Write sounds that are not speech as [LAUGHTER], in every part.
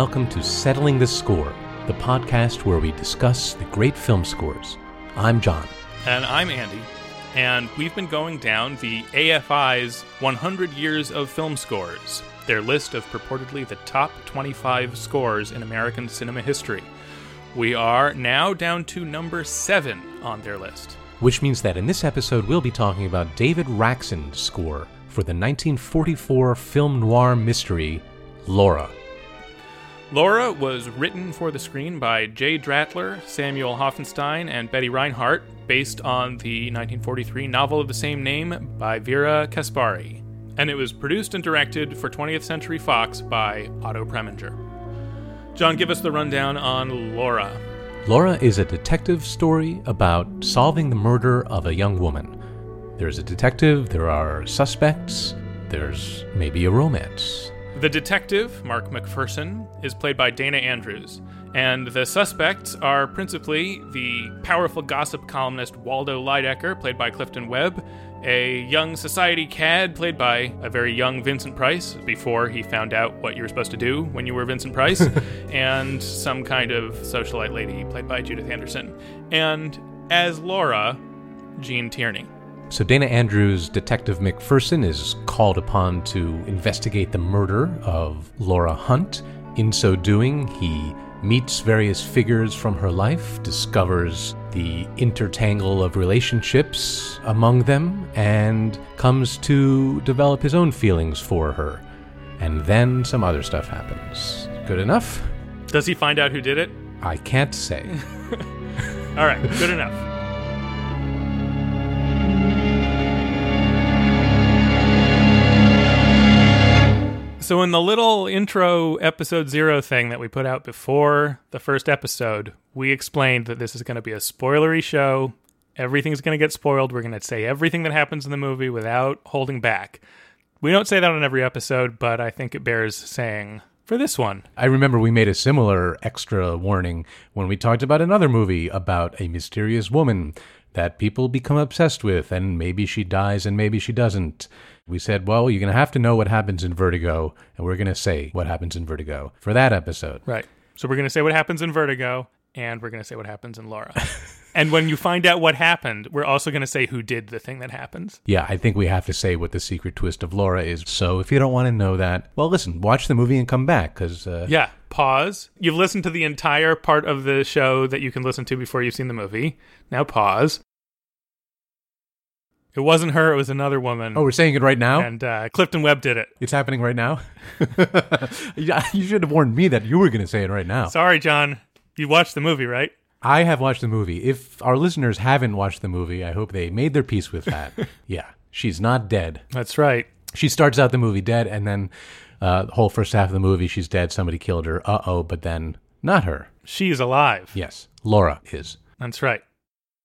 Welcome to Settling the Score, the podcast where we discuss the great film scores. I'm John. And I'm Andy. And we've been going down the AFI's 100 Years of Film Scores, their list of purportedly the top 25 scores in American cinema history. We are now down to number 7 on their list. Which means that in this episode, we'll be talking about David Raksin's score for the 1944 film noir mystery, Laura. Laura was written for the screen by Jay Dratler, Samuel Hoffenstein, and Betty Reinhardt, based on the 1943 novel of the same name by Vera Caspary. And it was produced and directed for 20th Century Fox by Otto Preminger. John, give us the rundown on Laura. Laura is a detective story about solving the murder of a young woman. There's a detective, there are suspects, there's maybe a romance. The detective, Mark McPherson, is played by Dana Andrews, and the suspects are principally the powerful gossip columnist Waldo Lydecker, played by Clifton Webb, a young society cad, played by a very young Vincent Price, before he found out what you were supposed to do when you were Vincent Price, [LAUGHS] and some kind of socialite lady, played by Judith Anderson. And as Laura, Gene Tierney. So Dana Andrews, Detective McPherson, is called upon to investigate the murder of Laura Hunt. In so doing, he meets various figures from her life, discovers the intertangle of relationships among them, and comes to develop his own feelings for her. And then some other stuff happens. Good enough? Does he find out who did it? I can't say. [LAUGHS] All right, good enough. So, in the little intro episode zero thing that we put out before the first episode, we explained that this is going to be a spoilery show. Everything's going to get spoiled. We're going to say everything that happens in the movie without holding back. We don't say that on every episode, but I think it bears saying for this one. I remember we made a similar extra warning when we talked about another movie about a mysterious woman that people become obsessed with, and maybe she dies and maybe she doesn't. We said, well, you're going to have to know what happens in Vertigo, and we're going to say what happens in Vertigo for that episode. Right. So, we're going to say what happens in Vertigo, and we're going to say what happens in Laura. [LAUGHS] and when you find out what happened, we're also going to say who did the thing that happens. Yeah, I think we have to say what the secret twist of Laura is. So, if you don't want to know that, well, listen, watch the movie and come back because. Uh, yeah, pause. You've listened to the entire part of the show that you can listen to before you've seen the movie. Now, pause. It wasn't her. It was another woman. Oh, we're saying it right now? And uh, Clifton Webb did it. It's happening right now? [LAUGHS] you should have warned me that you were going to say it right now. Sorry, John. You watched the movie, right? I have watched the movie. If our listeners haven't watched the movie, I hope they made their peace with that. [LAUGHS] yeah, she's not dead. That's right. She starts out the movie dead, and then uh, the whole first half of the movie, she's dead. Somebody killed her. Uh oh, but then not her. She's alive. Yes, Laura is. That's right.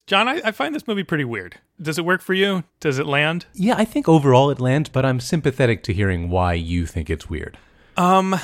John, I, I, find this movie pretty weird. Does it work for you? Does it land? Yeah, I think overall it lands, but I'm sympathetic to hearing why you think it's weird. Um,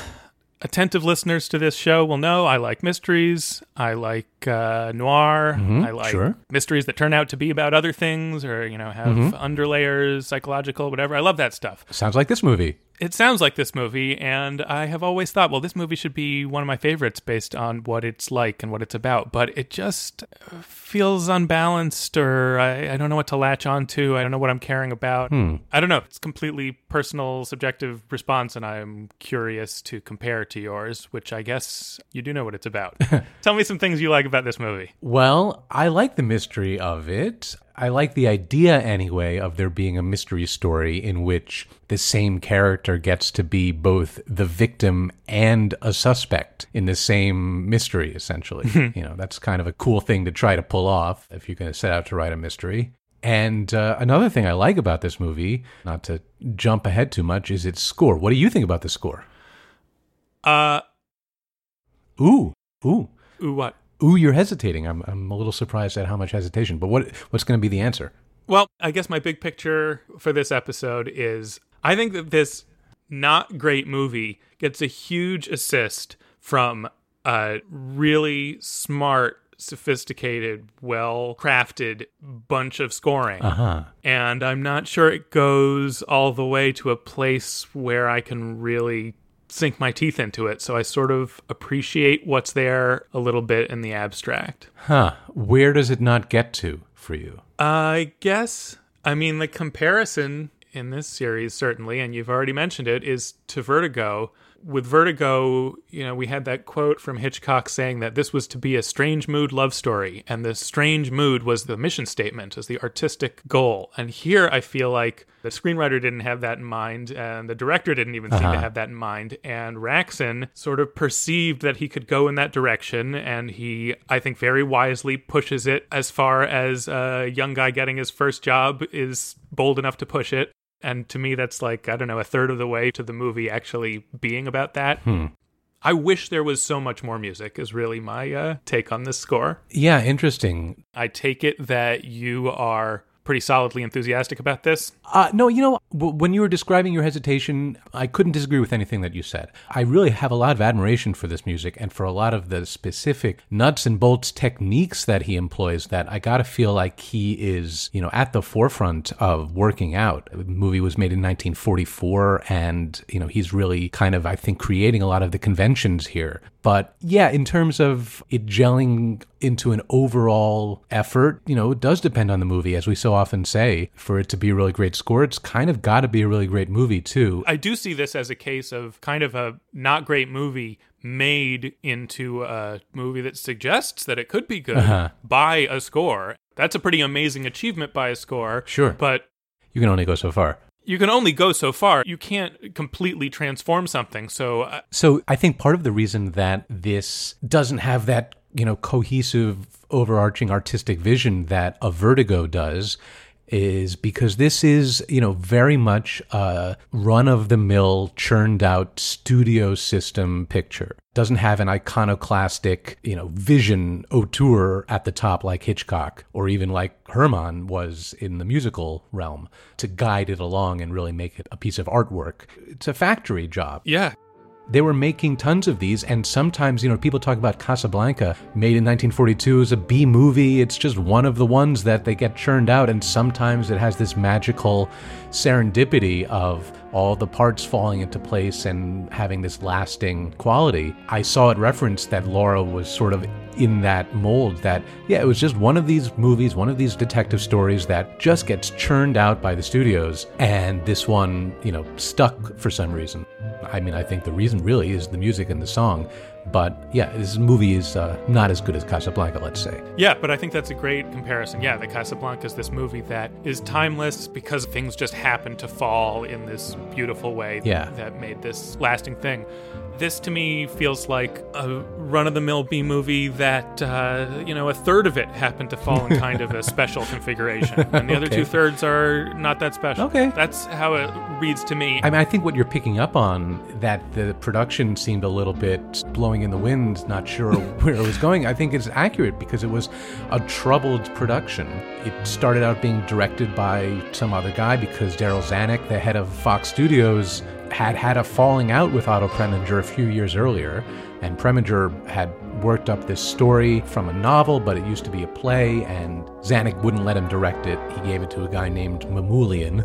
attentive listeners to this show will know I like mysteries. I like uh, noir. Mm-hmm, I like sure. mysteries that turn out to be about other things, or you know, have mm-hmm. underlayers, psychological, whatever. I love that stuff. Sounds like this movie it sounds like this movie, and I have always thought, well, this movie should be one of my favorites based on what it's like and what it's about. But it just feels unbalanced, or I, I don't know what to latch onto. I don't know what I'm caring about. Hmm. I don't know. It's completely personal, subjective response, and I'm curious to compare to yours, which I guess you do know what it's about. [LAUGHS] Tell me some things you like about this movie. Well, I like the mystery of it. I like the idea anyway of there being a mystery story in which the same character gets to be both the victim and a suspect in the same mystery, essentially. [LAUGHS] you know, that's kind of a cool thing to try to pull off if you're going to set out to write a mystery. And uh, another thing I like about this movie, not to jump ahead too much, is its score. What do you think about the score? Uh, ooh, ooh, ooh, what? Ooh, you're hesitating. I'm I'm a little surprised at how much hesitation. But what what's going to be the answer? Well, I guess my big picture for this episode is I think that this not great movie gets a huge assist from a really smart sophisticated, well crafted bunch of scoring. Uh-huh. And I'm not sure it goes all the way to a place where I can really sink my teeth into it. So I sort of appreciate what's there a little bit in the abstract. Huh. Where does it not get to for you? I guess, I mean, the comparison in this series, certainly, and you've already mentioned it, is to Vertigo with Vertigo, you know, we had that quote from Hitchcock saying that this was to be a strange mood love story, and the strange mood was the mission statement, as the artistic goal. And here I feel like the screenwriter didn't have that in mind, and the director didn't even seem Uh-huh. to have that in mind. And Raksin sort of perceived that he could go in that direction, and he, I think, very wisely pushes it as far as a young guy getting his first job is bold enough to push it. And to me, that's like, I don't know, a third of the way to the movie actually being about that. I wish there was so much more music, is really my uh, take on this score. Yeah, interesting. I take it that you are pretty solidly enthusiastic about this. Uh, no, you know, when you were describing your hesitation, I couldn't disagree with anything that you said. I really have a lot of admiration for this music and for a lot of the specific nuts and bolts techniques that he employs that I got to feel like he is, you know, at the forefront of working out. The movie was made in 1944 and, you know, he's really kind of, I think, creating a lot of the conventions here. But yeah, in terms of it gelling into an overall effort, you know, it does depend on the movie, as we so often say. For it to be a really great score, it's kind of got to be a really great movie, too. I do see this as a case of kind of a not great movie made into a movie that suggests that it could be good uh-huh. by a score. That's a pretty amazing achievement by a score. Sure. But You can only go so far. You can only go so far. You can't completely transform something. So uh, So I think part of the reason that this doesn't have that, you know, cohesive, overarching artistic vision that a Vertigo does is because this is, you know, very much a run of the mill, churned out studio system picture. Doesn't have an iconoclastic, you know, vision auteur at the top like Hitchcock or even like Herrmann was in the musical realm to guide it along and really make it a piece of artwork. It's a factory job yeah, they were making tons of these and sometimes you know people talk about casablanca made in 1942 as a b movie. It's just one of the ones that they get churned out and sometimes it has this magical serendipity of all the parts falling into place and having this lasting quality. I saw it referenced that laura was sort of in that mold that yeah it was just one of these movies one of these detective stories that just gets churned out by the studios. And this one you know stuck for some reason i mean i think the reason really is the music and the song but yeah this movie is uh, not as good as casablanca let's say Yeah, but I think that's a great comparison. Yeah, the Casablanca is this movie that is timeless because things just happen to fall in this beautiful way Yeah. that made this lasting thing. This to me feels like a run of the mill B movie that, uh, you know, a third of it happened to fall in kind of a special [LAUGHS] configuration. And the other two thirds are not that special. Okay. That's how it reads to me. I mean, I think what you're picking up on that the production seemed a little bit blowing in the wind, not sure [LAUGHS] where it was going. I think is accurate because it was a troubled production. It started out being directed by some other guy because Darryl Zanuck, the head of Fox Studios, had had a falling out with Otto Preminger a few years earlier, and Preminger had worked up this story from a novel, but it used to be a play, and Zanuck wouldn't let him direct it. He gave it to a guy named Mamoulian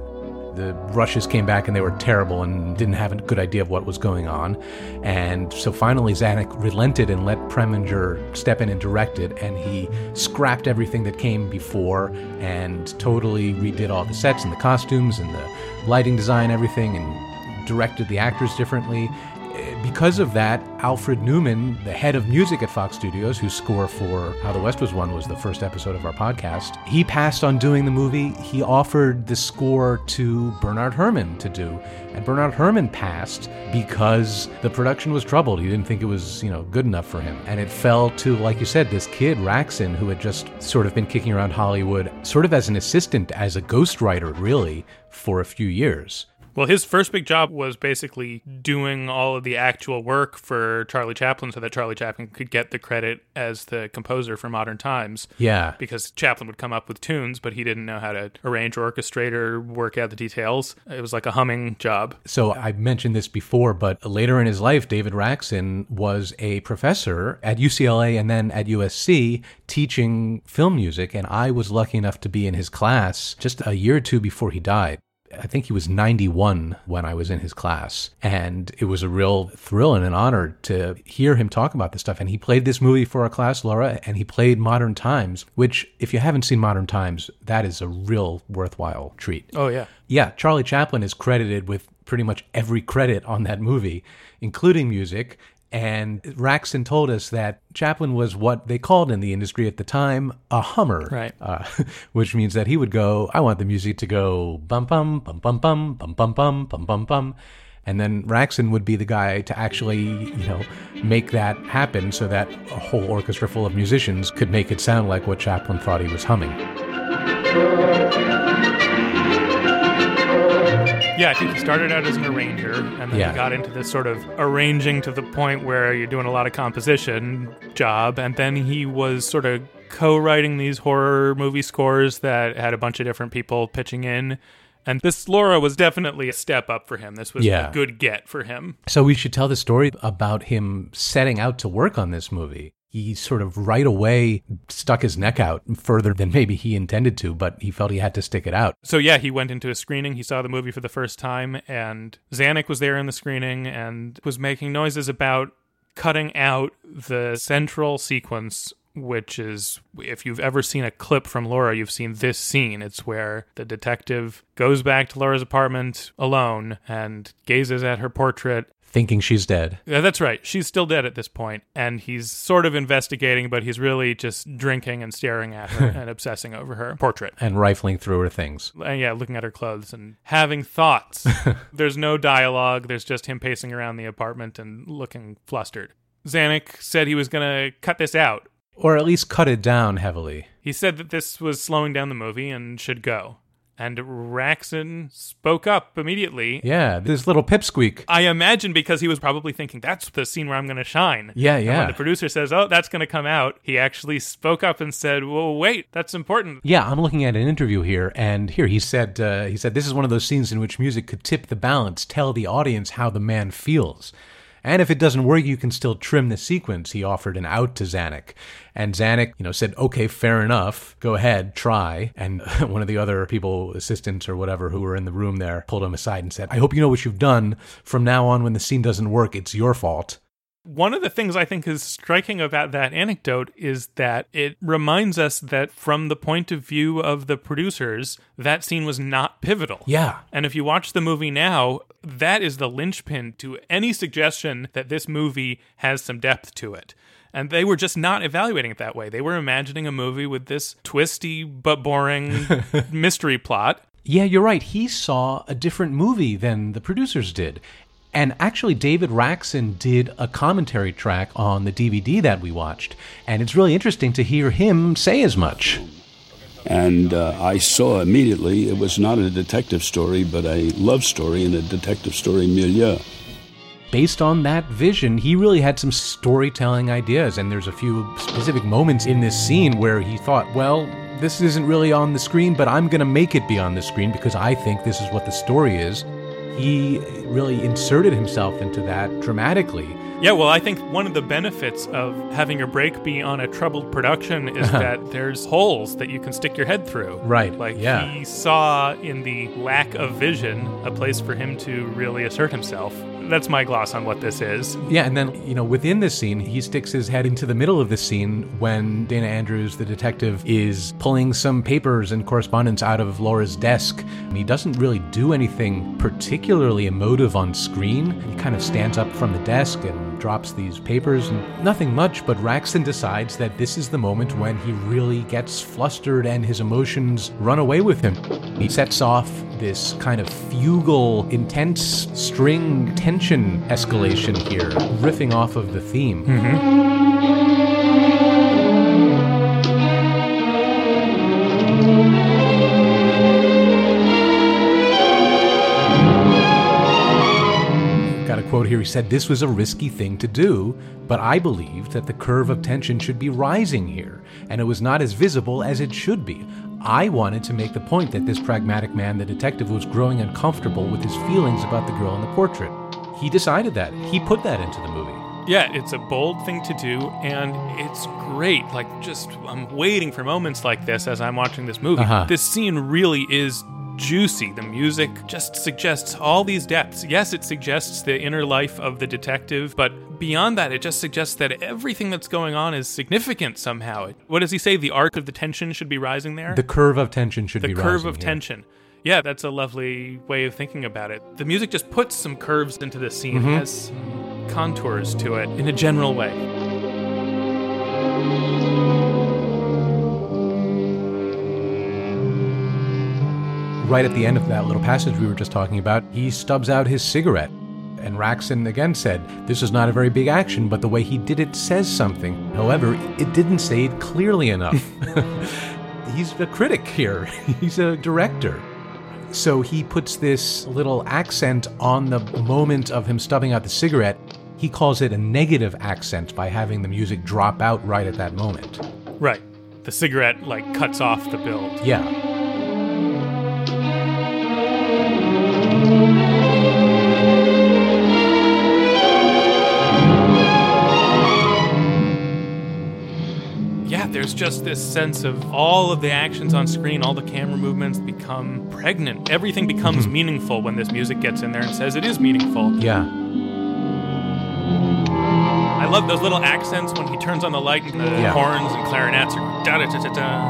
the rushes came back and they were terrible and didn't have a good idea of what was going on. And so finally, Zanuck relented and let Preminger step in and direct it. And he scrapped everything that came before and totally redid all the sets and the costumes and the lighting design, everything, and directed the actors differently. Eh, Because of that, Alfred Newman, the head of music at Fox Studios, whose score for How the West Was Won was the first episode of our podcast, he passed on doing the movie. He offered the score to Bernard Herrmann to do. And Bernard Herrmann passed because the production was troubled. He didn't think it was, you know, good enough for him. And it fell to, like you said, this kid, Raksin, who had just sort of been kicking around Hollywood, sort of as an assistant, as a ghostwriter, really, for a few years. Well, his first big job was basically doing all of the actual work for Charlie Chaplin so that Charlie Chaplin could get the credit as the composer for Modern Times. Yeah. Because Chaplin would come up with tunes, but he didn't know how to arrange or orchestrate or work out the details. It was like a humming job. So I mentioned this before, but later in his life, David Raksin was a professor at UCLA and then at USC teaching film music. And I was lucky enough to be in his class just a year or two before he died. I think he was 91 when I was in his class. And it was a real thrill and an honor to hear him talk about this stuff. And he played this movie for our class, Laura, and he played Modern Times, which, if you haven't seen Modern Times, that is a real worthwhile treat. Oh, yeah. Yeah, Charlie Chaplin is credited with pretty much every credit on that movie, including music. And Raksin told us that Chaplin was what they called in the industry at the time a hummer, Right. Uh, [LAUGHS] which means that he would go, "I want the music to go bum bum bum bum bum bum bum bum bum bum bum," and then Raksin would be the guy to actually, you know, make that happen so that a whole orchestra full of musicians could make it sound like what Chaplin thought he was humming. Yeah, I think he started out as an arranger, and then Yeah. he got into this sort of arranging to the point where you're doing a lot of composition job, and then he was sort of co-writing these horror movie scores that had a bunch of different people pitching in. And this Laura was definitely a step up for him. This was Yeah. a good get for him. So we should tell the story about him setting out to work on this movie. He sort of right away stuck his neck out further than maybe he intended to, but he felt he had to stick it out. So yeah, he went into a screening. He saw the movie for the first time, and Zanuck was there in the screening and was making noises about cutting out the central sequence. Which is, if you've ever seen a clip from Laura, you've seen this scene. It's where the detective goes back to Laura's apartment alone and gazes at her portrait Thinking she's dead. yeah, that's right. She's still dead at this point, and he's sort of investigating, but he's really just drinking and staring at her [LAUGHS] and obsessing over her portrait. And rifling through her things. And yeah, looking at her clothes and having thoughts. [LAUGHS] there's no dialogue. There's just him pacing around the apartment and looking flustered. Zanuck said he was going to cut this out. Or at least cut it down heavily. He said that this was slowing down the movie and should go. And Raksin spoke up immediately. Yeah, this little pipsqueak. I imagine because he was probably thinking that's the scene where I'm going to shine. Yeah, And yeah. when the producer says, "Oh, that's going to come out," he actually spoke up and said, "Well, wait, that's important." Yeah, I'm looking at an interview here, and here he said uh, he said this is one of those scenes in which music could tip the balance, tell the audience how the man feels. And if it doesn't work, you can still trim the sequence. He offered an out to Zanuck. And Zanuck, you know, said, okay, fair enough. Go ahead, try. And [LAUGHS] one of the other people, assistants or whatever, who were in the room there, pulled him aside and said, I hope you know what you've done. From now on, when the scene doesn't work, it's your fault. One of the things I think is striking about that anecdote is that it reminds us that from the point of view of the producers, that scene was not pivotal. Yeah. And if you watch the movie now, that is the linchpin to any suggestion that this movie has some depth to it. And they were just not evaluating it that way. They were imagining a movie with this twisty but boring [LAUGHS] mystery plot. Yeah, you're right. He saw a different movie than the producers did. And actually, David Raksin did a commentary track on the DVD that we watched. And it's really interesting to hear him say as much. And uh, I saw immediately it was not a detective story, but a love story in a detective story milieu. Based on that vision, he really had some storytelling ideas. And there's a few specific moments in this scene where he thought, well, this isn't really on the screen, but I'm going to make it be on the screen because I think this is what the story is. He really inserted himself into that dramatically. Yeah, well, I think one of the benefits of having your break be on a troubled production is uh-huh. that there's holes that you can stick your head through. Right, Like yeah. he saw in the lack of vision a place for him to really assert himself. That's my gloss on what this is. Yeah, and then, you know, within this scene, he sticks his head into the middle of the scene when Dana Andrews, the detective, is pulling some papers and correspondence out of Laura's desk. He doesn't really do anything particularly emotive on screen. He kind of stands up from the desk and drops these papers and nothing much, but Raksin decides that this is the moment when he really gets flustered and his emotions run away with him. He sets off this kind of fugal, intense string tension escalation here, riffing off of the theme. Got quote here. He said, This was a risky thing to do, but I believed that the curve of tension should be rising here, and it was not as visible as it should be. I wanted to make the point that this pragmatic man, the detective, was growing uncomfortable with his feelings about the girl in the portrait. He decided that. He put that into the movie. Yeah, it's a bold thing to do, and it's great. Like, just, I'm waiting for moments like this as I'm watching this movie. Uh-huh. This scene really is juicy. The music just suggests all these depths. Yes, it suggests the inner life of the detective, but beyond that, it just suggests that everything that's going on is significant somehow. What does he say? The arc of the tension should be rising there? The curve of tension should the be rising. The curve of here. tension. Yeah, that's a lovely way of thinking about it. The music just puts some curves into the scene, Mm-hmm. has contours to it in a general way. Right at the end of that little passage we were just talking about, he stubs out his cigarette. And Raksin again said, This is not a very big action, but the way he did it says something. However, it didn't say it clearly enough. [LAUGHS] He's a critic here, [LAUGHS] he's a director. So he puts this little accent on the moment of him stubbing out the cigarette. He calls it a negative accent by having the music drop out right at that moment. Right. The cigarette, like, cuts off the build. Yeah. There's just this sense of all of the actions on screen, all the camera movements become pregnant. Everything becomes meaningful when this music gets in there and says it is meaningful. Yeah. I love those little accents when he turns on the light and the Yeah. horns and clarinets are da da da da da.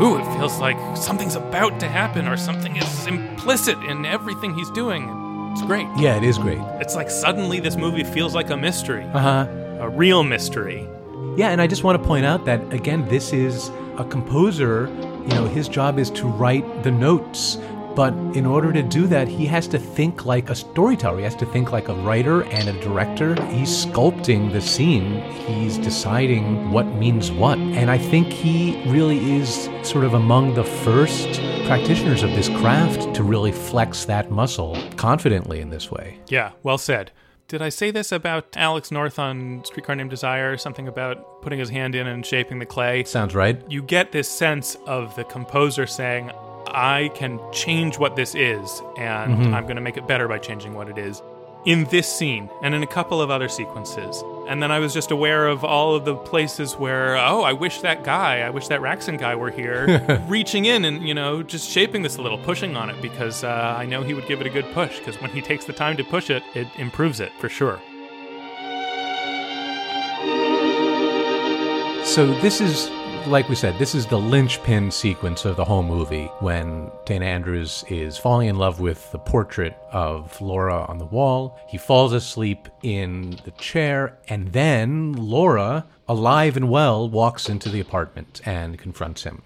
Ooh, it feels like something's about to happen or something is implicit in everything he's doing. It's great. Yeah, it is great. It's like suddenly this movie feels like a mystery, Uh huh. a real mystery. Yeah, and I just want to point out that again, this is a composer. You know, his job is to write the notes, but in order to do that, he has to think like a storyteller. He has to think like a writer and a director. He's sculpting the scene. He's deciding what means what, and I think he really is sort of among the first practitioners of this craft to really flex that muscle confidently in this way. Yeah, well said. Did I say this about Alex North on Streetcar Named Desire? Something about putting his hand in and shaping the clay? Sounds right. You get this sense of the composer saying, I can change what this is, and mm-hmm. I'm going to make it better by changing what it is. In this scene, and in a couple of other sequences. And then I was just aware of all of the places where, oh, I wish that guy, I wish that Raksin guy were here, [LAUGHS] reaching in and, you know, just shaping this a little, pushing on it, because uh, I know he would give it a good push, because when he takes the time to push it, it improves it for sure. So this is, like we said, this is the linchpin sequence of the whole movie when Dana Andrews is falling in love with the portrait of Laura on the wall. He falls asleep in the chair, and then Laura, alive and well, walks into the apartment and confronts him.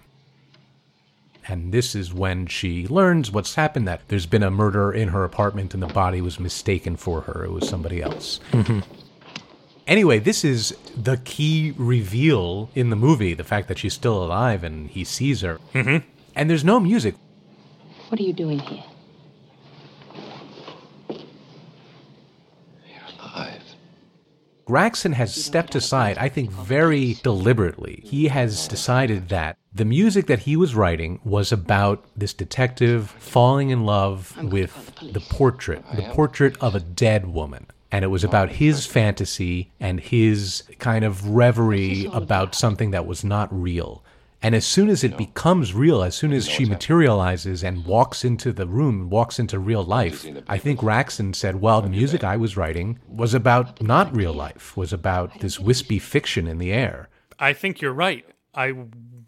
And this is when she learns what's happened that there's been a murder in her apartment and the body was mistaken for her. It was somebody else. Mm-hmm. Anyway, this is the key reveal in the movie the fact that she's still alive and he sees her. Mm-hmm. And there's no music. What are you doing here? Alive. Gregson has stepped aside, I think, very deliberately. He has decided that the music that he was writing was about this detective falling in love with the portrait, the portrait of a dead woman. And it was about his fantasy and his kind of reverie about something that was not real. And as soon as it becomes real, as soon as she materializes and walks into the room, walks into real life, I think Raksin said, well, the music I was writing was about not real life, was about this wispy fiction in the air. I think you're right. I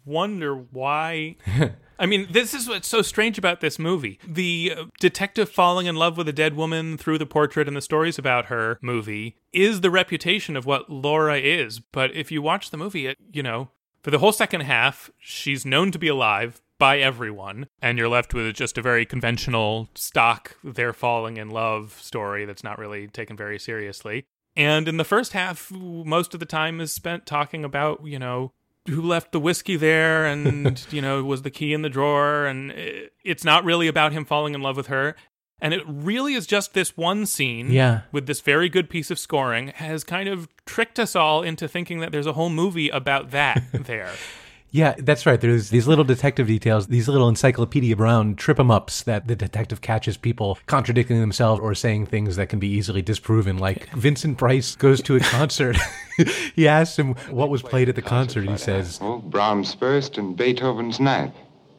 wonder why. [LAUGHS] I mean, this is what's so strange about this movie. The uh, detective falling in love with a dead woman through the portrait and the stories about her movie is the reputation of what Laura is. But if you watch the movie, it, you know, for the whole second half, she's known to be alive by everyone, and you're left with just a very conventional stock they're falling in love story that's not really taken very seriously. And in the first half, most of the time is spent talking about, you know, who left the whiskey there and, [LAUGHS] you know, was the key in the drawer. And it- it's not really about him falling in love with her. And it really is just this one scene Yeah. with this very good piece of scoring has kind of tricked us all into thinking that there's a whole movie about that [LAUGHS] there. Yeah, that's right. There's these little detective details, these little Encyclopedia Brown trip 'em ups that the detective catches people contradicting themselves or saying things that can be easily disproven. Like [LAUGHS] Vincent Price goes to a concert. [LAUGHS] he asks him what was played at the concert. He says, Oh, Brahms first and Beethoven's ninth.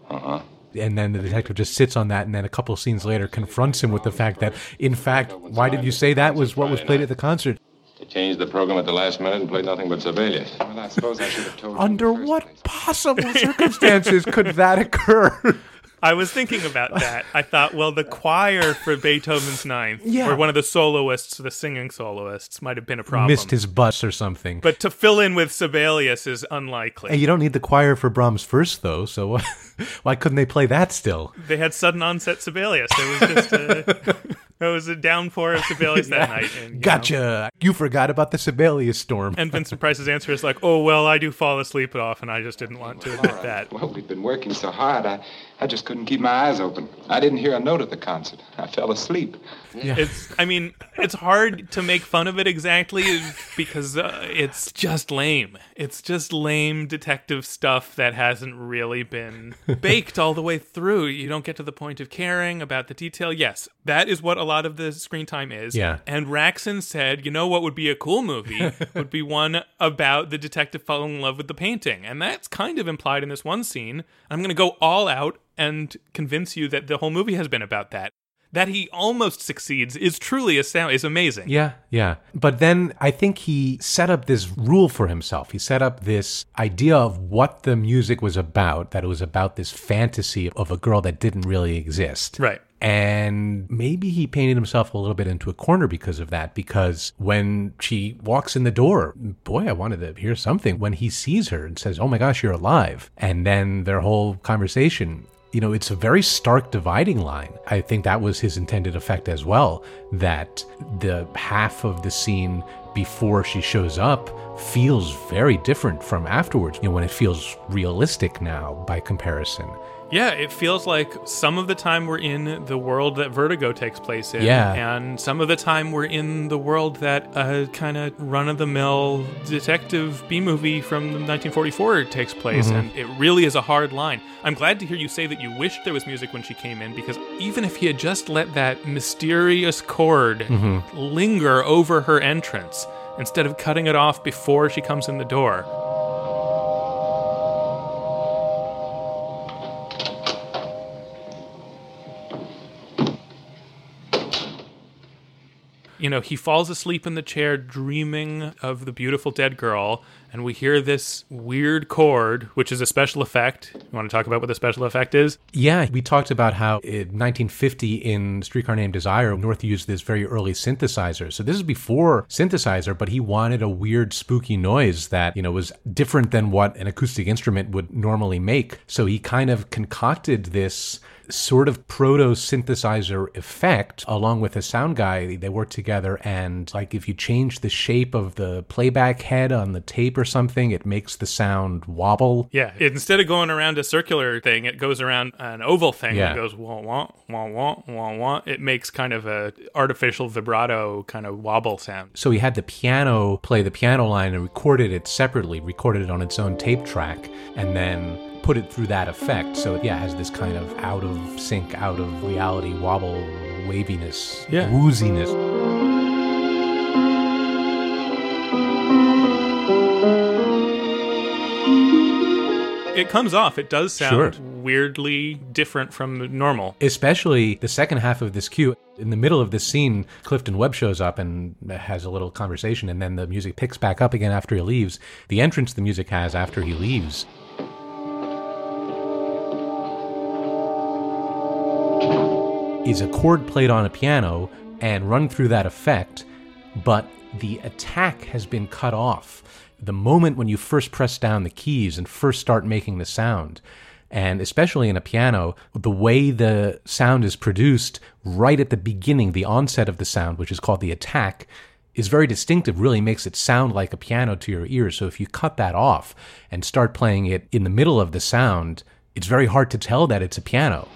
Uh-huh. And then the detective just sits on that, and then a couple scenes later confronts him with the fact that, in fact, why did you say that was what was played at the concert? They changed the program at the last minute and played nothing but Sibelius. Well, I suppose I should have told you. Under in what place. possible circumstances could that occur? [LAUGHS] I was thinking about that. I thought, well, the choir for Beethoven's Ninth, Yeah. or one of the soloists, the singing soloists, might have been a problem. Missed his bus or something. but to fill in with Sibelius is unlikely. And you don't need the choir for Brahms' first, though, so [LAUGHS] why couldn't they play that still? they had sudden onset Sibelius. There was just a, [LAUGHS] [LAUGHS] there was a downpour of Sibelius that night. And, you know, Gotcha. You forgot about the Sibelius storm. and Vincent Price's answer is like, "Oh well, I do fall asleep often. I just didn't want to admit that." Well, we've been working so hard, I, I just couldn't keep my eyes open. I didn't hear a note at the concert. I fell asleep. It's, I mean, it's hard to make fun of it exactly because uh, it's just lame. It's just lame detective stuff that hasn't really been [LAUGHS] baked all the way through. You don't get to the point of caring about the detail. Yes, that is what a lot of the screen time is. Yeah. And Raksin said, you know what would be a cool movie [LAUGHS] would be one about the detective falling in love with the painting. And that's kind of implied in this one scene. I'm going to go all out and convince you that the whole movie has been about that. That he almost succeeds is truly astounding. Is amazing. Yeah, yeah. But then I think he set up this rule for himself. He set up this idea of what the music was about, that it was about this fantasy of a girl that didn't really exist. Right. And maybe he painted himself a little bit into a corner because of that. Because when she walks in the door, boy, I wanted to hear something. When he sees her and says, Oh my gosh, you're alive. And then their whole conversation, you know, it's a very stark dividing line. I think that was his intended effect as well. That the half of the scene before she shows up feels very different from afterwards, you know, when it feels realistic now by comparison. Yeah, it feels like some of the time we're in the world that Vertigo takes place in. Yeah. And some of the time we're in the world that a kind of run of the mill detective B movie from 1944 takes place. Mm-hmm. And it really is a hard line. I'm glad to hear you say that you wished there was music when she came in because even if he had just let that mysterious chord mm-hmm. linger over her entrance instead of cutting it off before she comes in the door. You know, he falls asleep in the chair dreaming of the beautiful dead girl, and we hear this weird chord, which is a special effect. You want to talk about what the special effect is? Yeah, we talked about how in 1950 in Streetcar Named Desire, North used this very early synthesizer. So this is before synthesizer, but he wanted a weird, spooky noise that, you know, was different than what an acoustic instrument would normally make. So he kind of concocted this sort of proto synthesizer effect along with a sound guy they work together and like if you change the shape of the playback head on the tape or something it makes the sound wobble Yeah, instead of going around a circular thing, it goes around an oval thing. Yeah. It goes wah wah wah wah wah wah. It makes kind of a artificial vibrato kind of wobble sound. So he had the piano play the piano line and recorded it separately, recorded it on its own tape track, and then put it through that effect. So yeah, it has this kind of out of sync, out of reality wobble, waviness, Yeah. wooziness. It comes off. It does sound Sure. weirdly different from normal. Especially the second half of this cue. In the middle of this scene, Clifton Webb shows up and has a little conversation, and then the music picks back up again after he leaves. The entrance the music has after he leaves is a chord played on a piano and run through that effect, but the attack has been cut off. The moment when you first press down the keys and first start making the sound, and especially in a piano, the way the sound is produced right at the beginning, the onset of the sound, which is called the attack, is very distinctive, really makes it sound like a piano to your ears. So if you cut that off and start playing it in the middle of the sound, it's very hard to tell that it's a piano.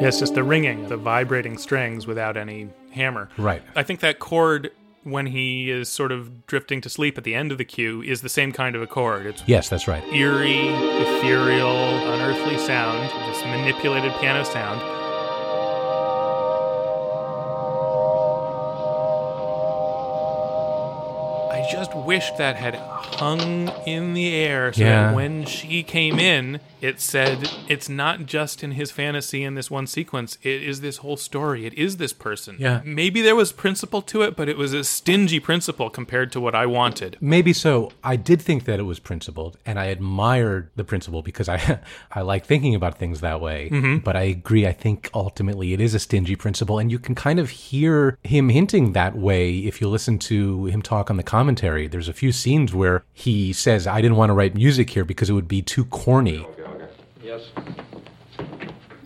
Yeah, it's just the ringing, the vibrating strings without any hammer. Right. I think that chord when he is sort of drifting to sleep at the end of the cue is the same kind of a chord. It's Yes, that's right. eerie, ethereal, unearthly sound, this manipulated piano sound. Just wish that had hung in the air so Yeah. that when she came in, it said it's not just in his fantasy in this one sequence. It is this whole story. It is this person. Yeah. Maybe there was principle to it, but it was a stingy principle compared to what I wanted. Maybe so. I did think that it was principled, and I admired the principle because I [LAUGHS] I like thinking about things that way. Mm-hmm. But I agree. I think ultimately it is a stingy principle, and you can kind of hear him hinting that way if you listen to him talk on the commentary. There's a few scenes where he says, "I didn't want to write music here because it would be too corny." Yes.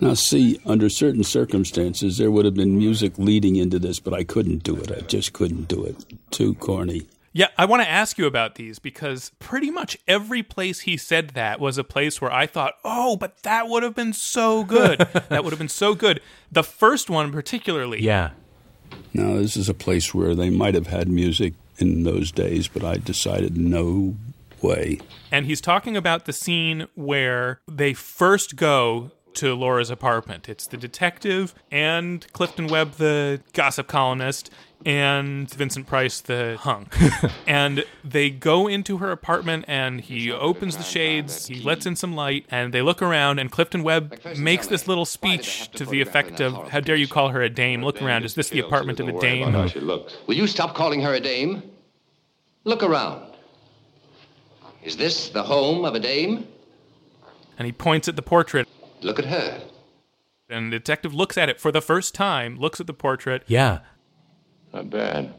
Now, see, under certain circumstances, there would have been music leading into this, but I couldn't do it. I just couldn't do it. Too corny. Yeah, I want to ask you about these because pretty much every place he said that was a place where I thought, oh, but that would have been so good. [LAUGHS] that would have been so good. The first one, particularly. Yeah. Now, this is a place where they might have had music in those days, but I decided no way. And he's talking about the scene where they first go to Laura's apartment. It's the detective and Clifton Webb, the gossip columnist, and Vincent Price, the hunk. [LAUGHS] and they go into her apartment and he opens the shades, he lets in some light, and they look around. And Clifton Webb makes this little speech to the effect of, How dare you call her a dame? Look around. Is this the apartment of a dame? how she looks. Will you stop calling her a dame? Look around. Is this the home of a dame? And he points at the portrait. Look at her. And the detective looks at it for the first time, looks at the portrait, Yeah. Not bad.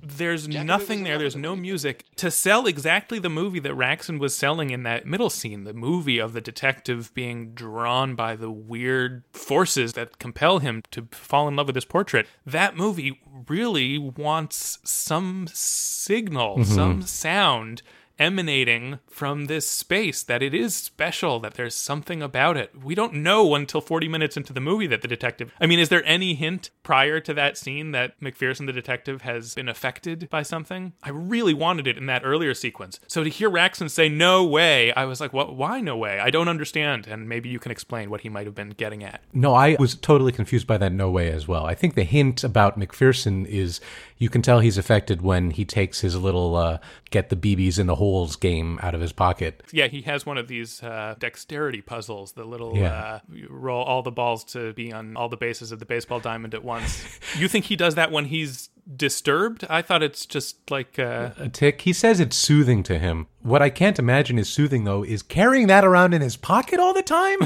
There's nothing there. There's no music to sell exactly the movie that Raksin was selling in that middle scene. The movie of the detective being drawn by the weird forces that compel him to fall in love with this portrait. That movie really wants some signal, mm-hmm. some sound emanating from this space that it is special that there's something about it. We don't know until 40 minutes into the movie that the detective i mean is there any hint prior to that scene that mcpherson the detective has been affected by something? I really wanted it in that earlier sequence. So to hear raksin say no way i was like what why no way? I don't understand. And maybe you can explain what he might have been getting at. No, I was totally confused by that no way as well. I think the hint about McPherson is you can tell he's affected when he takes his little uh, get the BBs in the holes game out of his pocket. yeah he has one of these uh, dexterity puzzles the little Yeah. uh, roll all the balls to be on all the bases of the baseball diamond at once you think he does that when he's disturbed i thought it's just like uh, A tick. He says it's soothing to him. What I can't imagine is soothing though is carrying that around in his pocket all the time.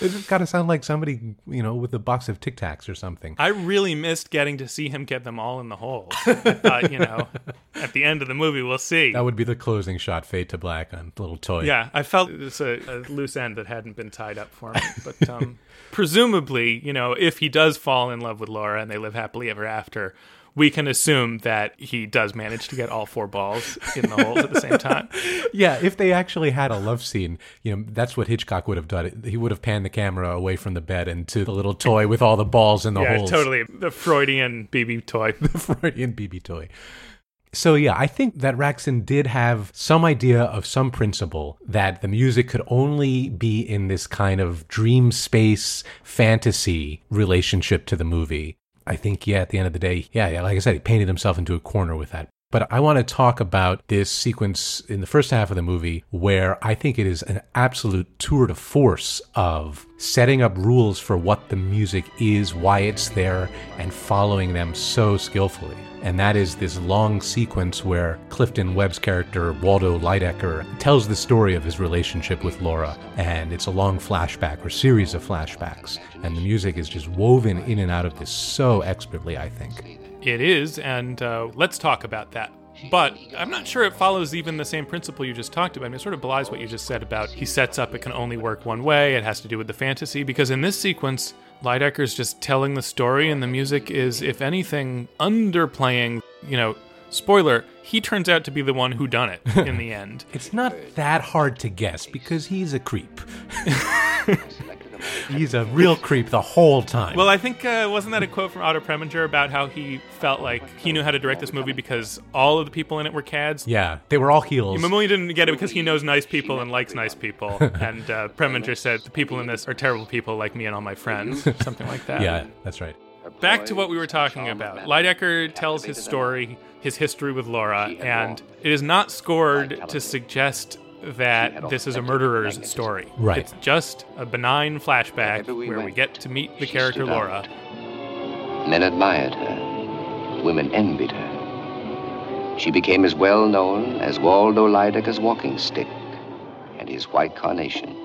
it's got to sound like somebody, you know, with a box of Tic Tacs or something. I really missed getting to see him get them all in the hole. I thought, you know, [LAUGHS] at the end of the movie, we'll see. That would be the closing shot, fade to black on little toy. Yeah, I felt it's a, a loose end that hadn't been tied up for me. But um, presumably, you know, if he does fall in love with Laura and they live happily ever after, we can assume that he does manage to get all four balls in the holes at the same time. [LAUGHS] Yeah, if they actually had a love scene, you know, that's what Hitchcock would have done. He would have panned the camera away from the bed and to the little toy with all the balls in the yeah, holes. totally. The Freudian BB toy. [LAUGHS] The Freudian BB toy. So yeah, I think that Raksin did have some idea of some principle that the music could only be in this kind of dream space fantasy relationship to the movie. I think yeah, at the end of the day, yeah, yeah, like I said, he painted himself into a corner with that. But I want to talk about this sequence in the first half of the movie where I think it is an absolute tour de force of setting up rules for what the music is, why it's there, and following them so skillfully. And that is this long sequence where Clifton Webb's character, Waldo Lydecker, tells the story of his relationship with Laura. And it's a long flashback or series of flashbacks. And the music is just woven in and out of this so expertly, I think. It is, and uh, let's talk about that. But I'm not sure it follows even the same principle you just talked about. I mean, it sort of belies what you just said about he sets up it can only work one way. It has to do with the fantasy because in this sequence, Lydecker's just telling the story, and the music is, if anything, underplaying. You know, spoiler: he turns out to be the one who done it [LAUGHS] in the end. It's not that hard to guess because he's a creep. [LAUGHS] he's a real creep the whole time. Well, I think uh, wasn't that a quote from Otto Preminger about how he felt like he knew how to direct this movie because all of the people in it were cads. yeah, they were all heels. Mamoulian didn't get it because he knows nice people and likes nice people. [LAUGHS] and uh, Preminger said the people in this are terrible people like me and all my friends, [LAUGHS] something like that. Yeah, that's right. back to what we were talking about. Lydecker tells his story, his history with Laura, and it is not scored to suggest that this is a murderer's story. Right. It's just a benign flashback where we get to meet the character Laura. Men admired her. Women envied her. She became as well known as Waldo Lydecker's walking stick and his white carnation.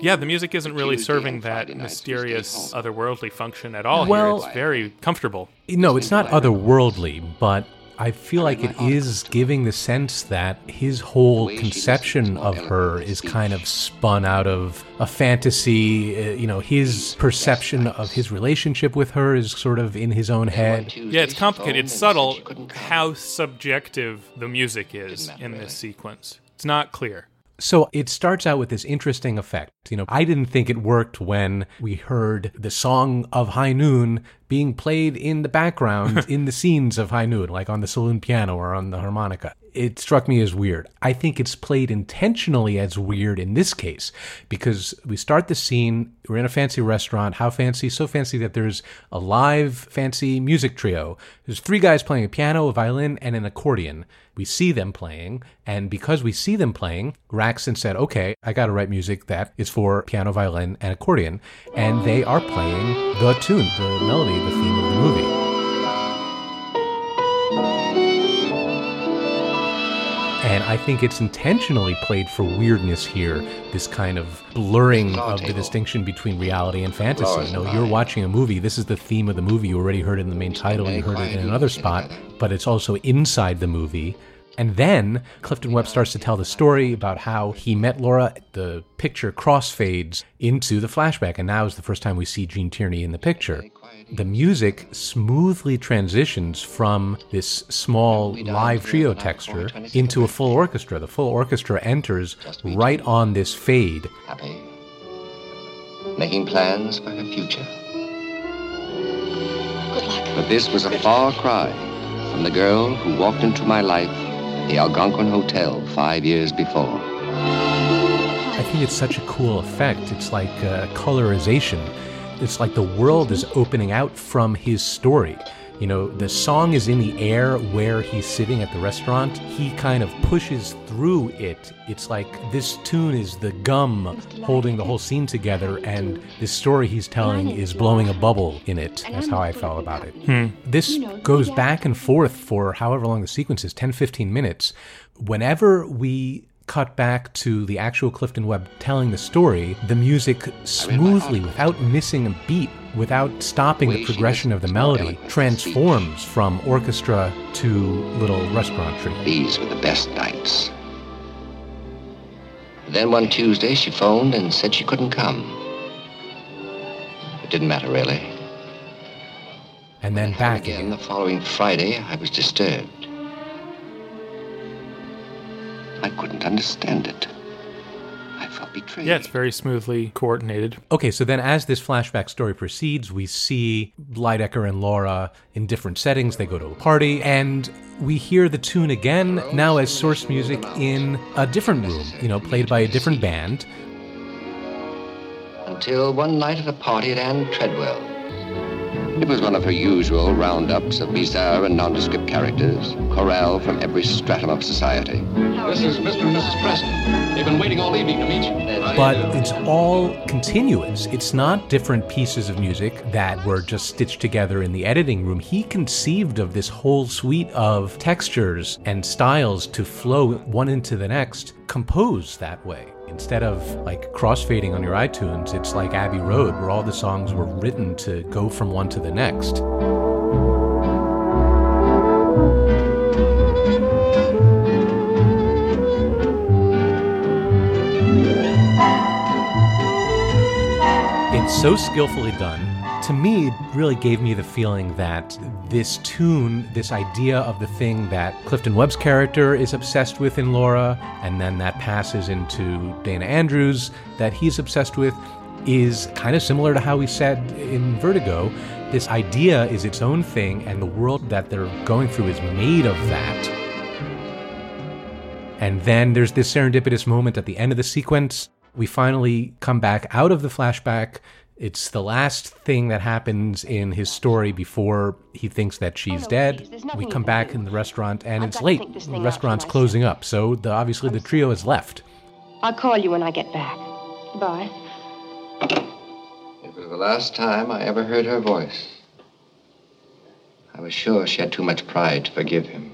Yeah, the music isn't really serving that Friday nights we mysterious otherworldly function at all Well- here. It's very comfortable. No, it's not otherworldly, but I feel like it is giving the sense that his whole conception of her is kind of spun out of a fantasy. uh, You know, his perception of his relationship with her is sort of in his own head. Yeah, it's complicated. It's subtle how subjective the music is in this sequence. It's not clear. So it starts out with this interesting effect. You know, I didn't think it worked when we heard the song of High Noon being played in the background [LAUGHS] in the scenes of High Noon, like on the saloon piano or on the harmonica. It struck me as weird. I think it's played intentionally as weird in this case because we start the scene, we're in a fancy restaurant. How fancy? So fancy that there's a live fancy music trio. There's three guys playing a piano, a violin, and an accordion. We see them playing, and because we see them playing, Raksin said, Okay, I got to write music that is for piano, violin, and accordion. And they are playing the tune, the melody, the theme of the movie. And I think it's intentionally played for weirdness here, this kind of blurring of the distinction between reality and fantasy. You know, you're watching a movie, this is the theme of the movie. You already heard it in the main title, you heard it in another spot, but it's also inside the movie. And then Clifton Webb starts to tell the story about how he met Laura. The picture crossfades into the flashback, and now is the first time we see Gene Tierney in the picture. The music smoothly transitions from this small live trio texture into a full orchestra. The full orchestra enters right on this fade. Happy. Making plans for her future. Good luck. But this was a far cry from the girl who walked into my life at the Algonquin Hotel five years before. I think it's such a cool effect. It's like uh, colorization. It's like the world is opening out from his story. You know, the song is in the air where he's sitting at the restaurant. He kind of pushes through it. It's like this tune is the gum holding the whole scene together, and this story he's telling is blowing a bubble in it. That's how I felt about it. Hmm. This goes back and forth for however long the sequence is 10, 15 minutes. Whenever we cut back to the actual Clifton Webb telling the story, the music smoothly, without missing a beat, without stopping the progression of the melody, transforms from orchestra to little restaurant treat. These were the best nights. Then one Tuesday, she phoned and said she couldn't come. It didn't matter, really. And then back again again. the following Friday, I was disturbed. I couldn't understand it. I felt betrayed. Yeah, it's very smoothly coordinated. Okay, so then as this flashback story proceeds, we see Lydecker and Laura in different settings. They go to a party, and we hear the tune again, now as source music in a different room, you know, played by a different band. Until one night at a party at Anne Treadwell. It was one of her usual roundups of bizarre and nondescript characters, chorale from every stratum of society. This is Mr. and Mrs. Preston. They've been waiting all evening to meet you. But it's all continuous. It's not different pieces of music that were just stitched together in the editing room. He conceived of this whole suite of textures and styles to flow one into the next, composed that way. Instead of like crossfading on your iTunes, it's like Abbey Road, where all the songs were written to go from one to the next. It's so skillfully done. To me, it really gave me the feeling that this tune, this idea of the thing that Clifton Webb's character is obsessed with in Laura, and then that passes into Dana Andrews that he's obsessed with, is kind of similar to how we said in Vertigo. This idea is its own thing, and the world that they're going through is made of that. And then there's this serendipitous moment at the end of the sequence. We finally come back out of the flashback. It's the last thing that happens in his story before he thinks that she's oh, no, dead. please, there's nothing We come back do. in the restaurant and I've it's got to late. The thing out for restaurant's closing up, so the, obviously the trio is left. I'll call you when I get back. Bye. It was the last time I ever heard her voice. I was sure she had too much pride to forgive him.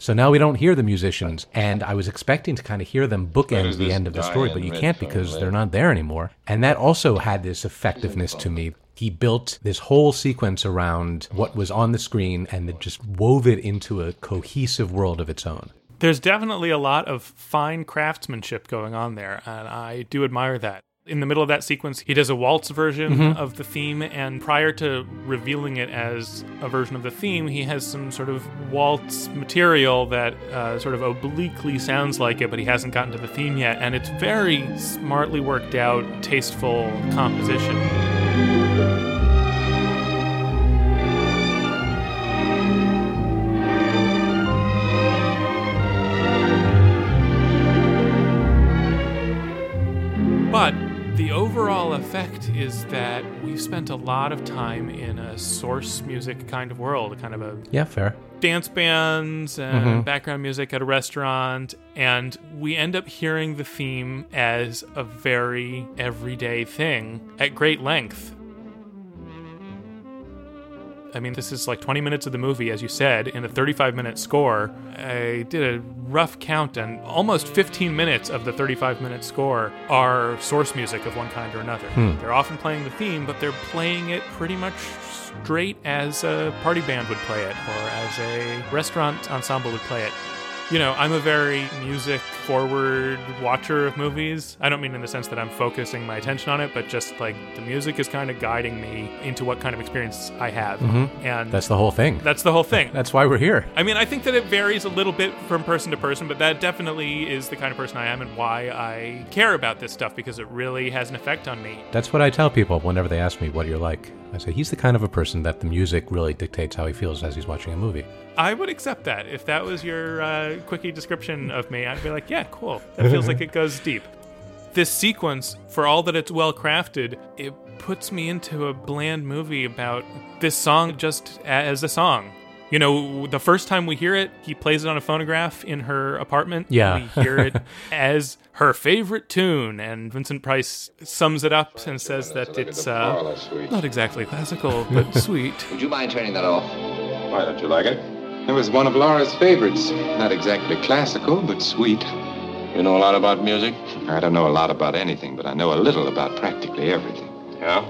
So now we don't hear the musicians, and I was expecting to kind of hear them bookend the end of the story, but you can't because they're not there anymore. And that also had this effectiveness to me. He built this whole sequence around what was on the screen and then just wove it into a cohesive world of its own. There's definitely a lot of fine craftsmanship going on there, and I do admire that. In the middle of that sequence, he does a waltz version of the theme, and prior to revealing it as a version of the theme, he has some sort of waltz material that uh, sort of obliquely sounds like it, but he hasn't gotten to the theme yet, and it's very smartly worked out, tasteful composition. The overall effect is that we've spent a lot of time in a source music kind of world, kind of a Yeah, fair. dance bands and mm-hmm. background music at a restaurant, and we end up hearing the theme as a very everyday thing at great length. I mean, this is like 20 minutes of the movie, as you said, in a 35 minute score. I did a rough count, and almost 15 minutes of the 35 minute score are source music of one kind or another. Hmm. They're often playing the theme, but they're playing it pretty much straight as a party band would play it or as a restaurant ensemble would play it. You know, I'm a very music forward watcher of movies. I don't mean in the sense that I'm focusing my attention on it, but just like the music is kind of guiding me into what kind of experience I have. Mm-hmm. And That's the whole thing. that's the whole thing. [LAUGHS] That's why we're here. I mean, I think that it varies a little bit from person to person, but that definitely is the kind of person I am and why I care about this stuff because it really has an effect on me. That's what I tell people whenever they ask me what you're like. I say he's the kind of a person that the music really dictates how he feels as he's watching a movie. I would accept that. If that was your uh, quickie description of me, I'd be like, yeah, cool. That feels like it goes deep. This sequence, for all that it's well crafted, it puts me into a bland movie about this song just as a song. You know, the first time we hear it, he plays it on a phonograph in her apartment. Yeah. We hear it [LAUGHS] as her favorite tune, and Vincent Price sums it up and says that it's uh, not exactly classical, but [LAUGHS] sweet. Would you mind turning that off? Why don't you like it? It was one of Laura's favorites. Not exactly classical, but sweet. You know a lot about music? I don't know a lot about anything, but I know a little about practically everything. Yeah.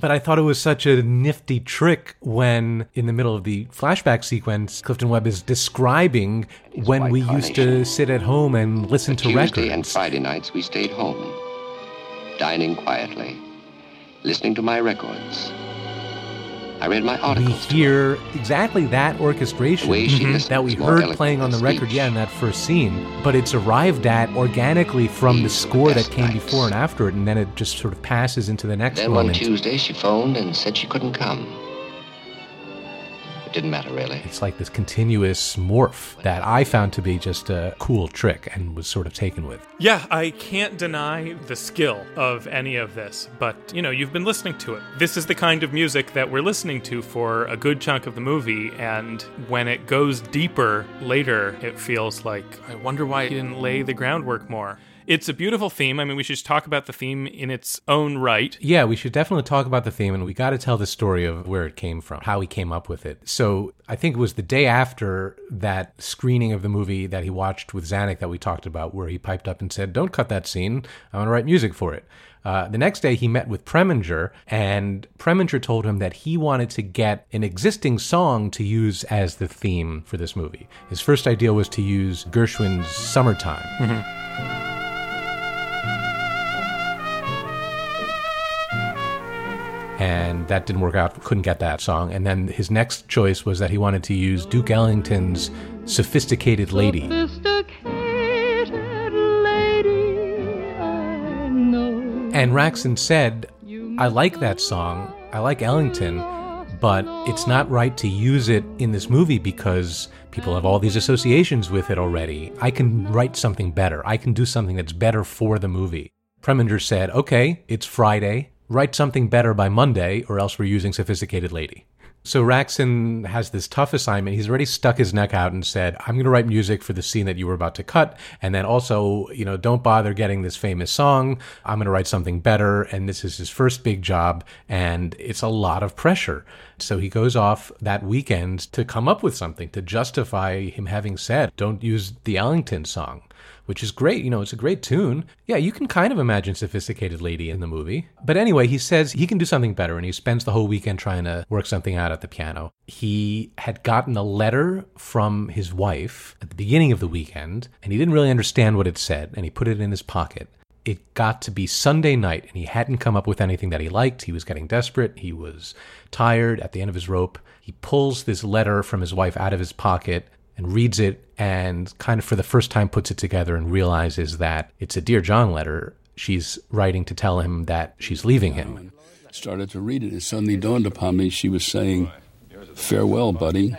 But I thought it was such a nifty trick when, in the middle of the flashback sequence, Clifton Webb is describing when white we used to sit at home and listen to Tuesday and. Friday nights we stayed home, dining quietly, listening to my records. I read my We articles. her. hear exactly that orchestration The mhm. listens that we heard playing on the record, speech. yeah, in that first scene. But it's arrived at organically from the These the score that came nights. before and after it, and then it just sort of passes into the next Then one moment. Tuesday she phoned and said she couldn't come. It didn't matter really. It's like this continuous morph that I found to be just a cool trick and was sort of taken with. Yeah, I can't deny the skill of any of this, but you know, you've been listening to it. This is the kind of music that we're listening to for a good chunk of the movie, and when it goes deeper later, it feels like, I wonder why he didn't lay the groundwork more. It's a beautiful theme. I mean, we should just talk about the theme in its own right. Yeah, we should definitely talk about the theme, and we got to tell the story of where it came from, how he came up with it. So I think it was the day after that screening of the movie that he watched with Zanuck that we talked about, where he piped up and said, "Don't cut that scene. I want to write music for it." Uh, the next day, he met with Preminger, and Preminger told him that he wanted to get an existing song to use as the theme for this movie. His first idea was to use Gershwin's "Summertime." And that didn't work out. Couldn't get that song. And then his next choice was that he wanted to use Duke Ellington's "Sophisticated Lady." Sophisticated lady And Raksin said, "I like that song. I like Ellington." But it's not right to use it in this movie because people have all these associations with it already. I can write something better. I can do something that's better for the movie. Preminger said, okay, it's Friday. Write something better by Monday, or else we're using Sophisticated Lady. So Raksin has this tough assignment. He's already stuck his neck out and said, I'm going to write music for the scene that you were about to cut. And then also, you know, don't bother getting this famous song. I'm going to write something better. And this is his first big job. And it's a lot of pressure. So he goes off that weekend to come up with something to justify him having said, don't use the Ellington song which is great. You know, it's a great tune. Yeah, you can kind of imagine Sophisticated Lady in the movie. But anyway, he says he can do something better, and he spends the whole weekend trying to work something out at the piano. He had gotten a letter from his wife at the beginning of the weekend, and he didn't really understand what it said, and he put it in his pocket. It got to be Sunday night, and he hadn't come up with anything that he liked. He was getting desperate. He was tired at the end of his rope. He pulls this letter from his wife out of his pocket and reads it and kind of for the first time puts it together and realizes that it's a Dear John letter. She's writing to tell him that she's leaving him. Started to read it. It suddenly dawned upon me she was saying, Farewell, buddy.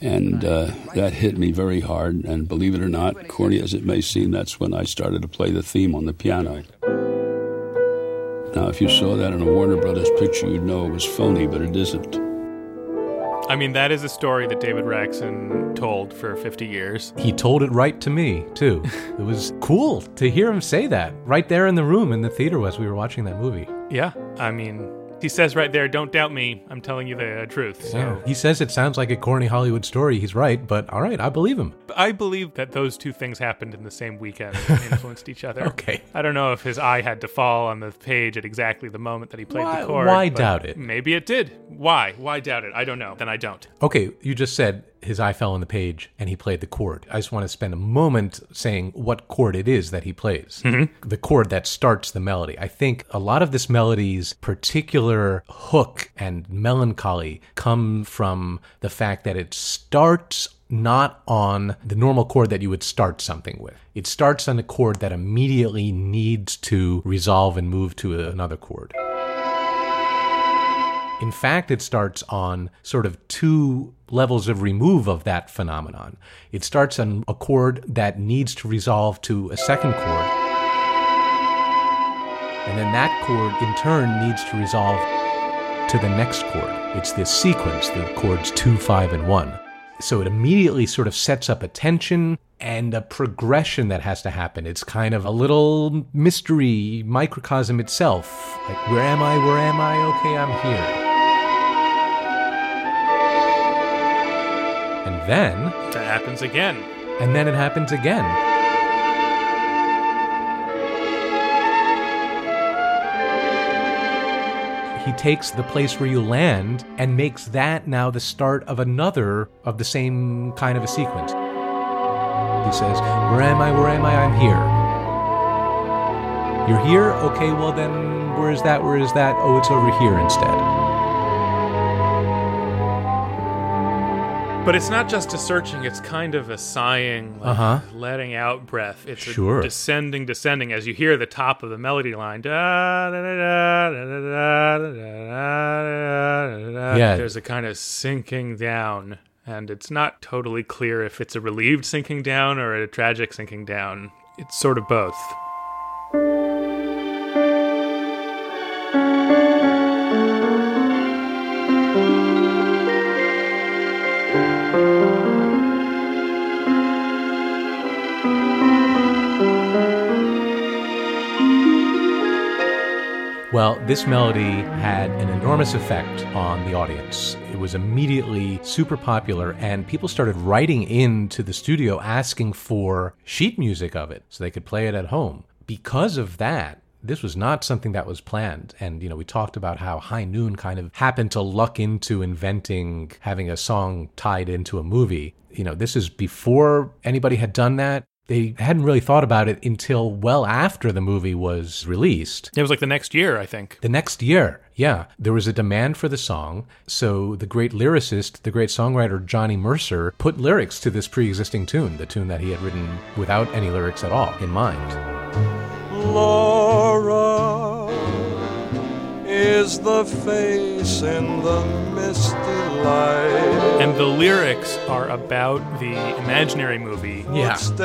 And uh, that hit me very hard. And believe it or not, corny as it may seem, that's when I started to play the theme on the piano. Now, if you saw that in a Warner Brothers picture, you'd know it was phony, but it isn't. I mean, that is a story that David Raksin told for 50 years. He told it right to me, too. [LAUGHS] it was cool to hear him say that right there in the room in the theater as we were watching that movie. Yeah, I mean, he says right there, "Don't doubt me. I'm telling you the uh, truth." So Yeah. He says it sounds like a corny Hollywood story. He's right, but all right, I believe him. I believe that those two things happened in the same weekend and [LAUGHS] influenced each other. Okay. I don't know if his eye had to fall on the page at exactly the moment that he played Why- the chord. why doubt it? Maybe it did. Why? Why doubt it? I don't know. Then I don't. Okay, you just said his eye fell on the page and he played the chord. I just want to spend a moment saying what chord it is that he plays. Mm-hmm. The chord that starts the melody. I think a lot of this melody's particular hook and melancholy come from the fact that it starts not on the normal chord that you would start something with. It starts on a chord that immediately needs to resolve and move to another chord. In fact, it starts on sort of two levels of remove of that phenomenon. It starts on a chord that needs to resolve to a second chord. And then that chord, in turn, needs to resolve to the next chord. It's this sequence, the chords two, five, and one. So it immediately sort of sets up a tension and a progression that has to happen. It's kind of a little mystery microcosm itself. Like, where am I? Where am I? Okay, I'm here. Then, That happens again. and then it happens again. He takes the place where you land and makes that now the start of another of the same kind of a sequence. He says, Where am I? Where am I? I'm here. You're here? Okay, well then, where is that? Where is that? Oh, it's over here instead. But it's not just a searching, it's kind of a sighing, like uh-huh. letting out breath. It's sure. descending, descending as you hear the top of the melody line. Yeah. There's a kind of sinking down, and it's not totally clear if it's a relieved sinking down or a tragic sinking down. It's sort of both. Well, this melody had an enormous effect on the audience. It was immediately super popular, and people started writing into the studio asking for sheet music of it so they could play it at home. Because of that, this was not something that was planned. And, you know, we talked about how High Noon kind of happened to luck into inventing having a song tied into a movie. You know, this is before anybody had done that. They hadn't really thought about it until well after the movie was released. It was like the next year, I think. The next year, yeah, there was a demand for the song. So the great lyricist, the great songwriter Johnny Mercer put lyrics to this pre existing tune, the tune that he had written without any lyrics at all in mind. Laura is the face in the misty light. And the lyrics are about the imaginary movie. Yeah. Footsteps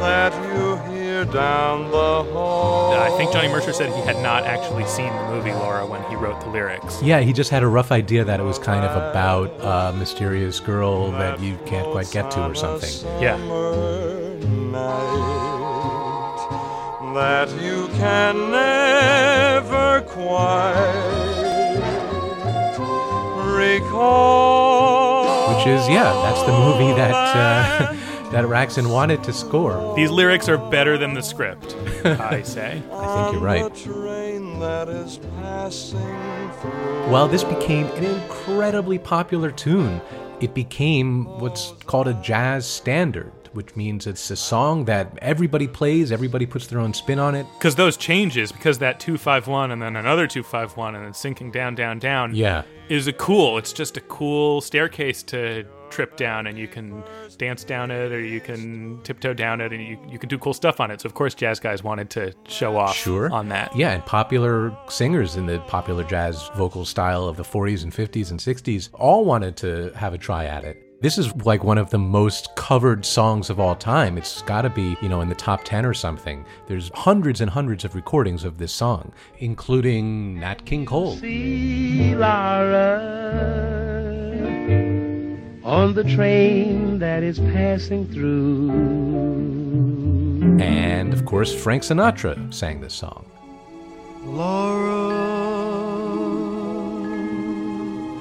that you hear down the hall. I think Johnny Mercer said he had not actually seen the movie Laura when he wrote the lyrics. Yeah, he just had a rough idea that it was kind of about a mysterious girl that you can't quite get to or something. Yeah. Night that you can never quite recall. Which is, yeah, that's the movie that uh, [LAUGHS] that Raksin wanted to score. These lyrics are better than the script, [LAUGHS] I say. I think you're right. train that is passing through. While this became an incredibly popular tune, it became what's called a jazz standard, which means it's a song that everybody plays, everybody puts their own spin on it. Because those changes, because that 251 and then another 251 and then sinking down, down, down, Yeah. is a cool. It's just a cool staircase to trip down, and you can dance down it, or you can tiptoe down it, and you, you can do cool stuff on it. So of course, jazz guys wanted to show off Sure. on that. Yeah, and popular singers in the popular jazz vocal style of the 40s and 50s and 60s all wanted to have a try at it. This is like one of the most covered songs of all time. It's got to be, you know, in the top 10 or something. There's hundreds and hundreds of recordings of this song, including Nat King Cole. see Laura on the train that is passing through. And of course, Frank Sinatra sang this song. Laura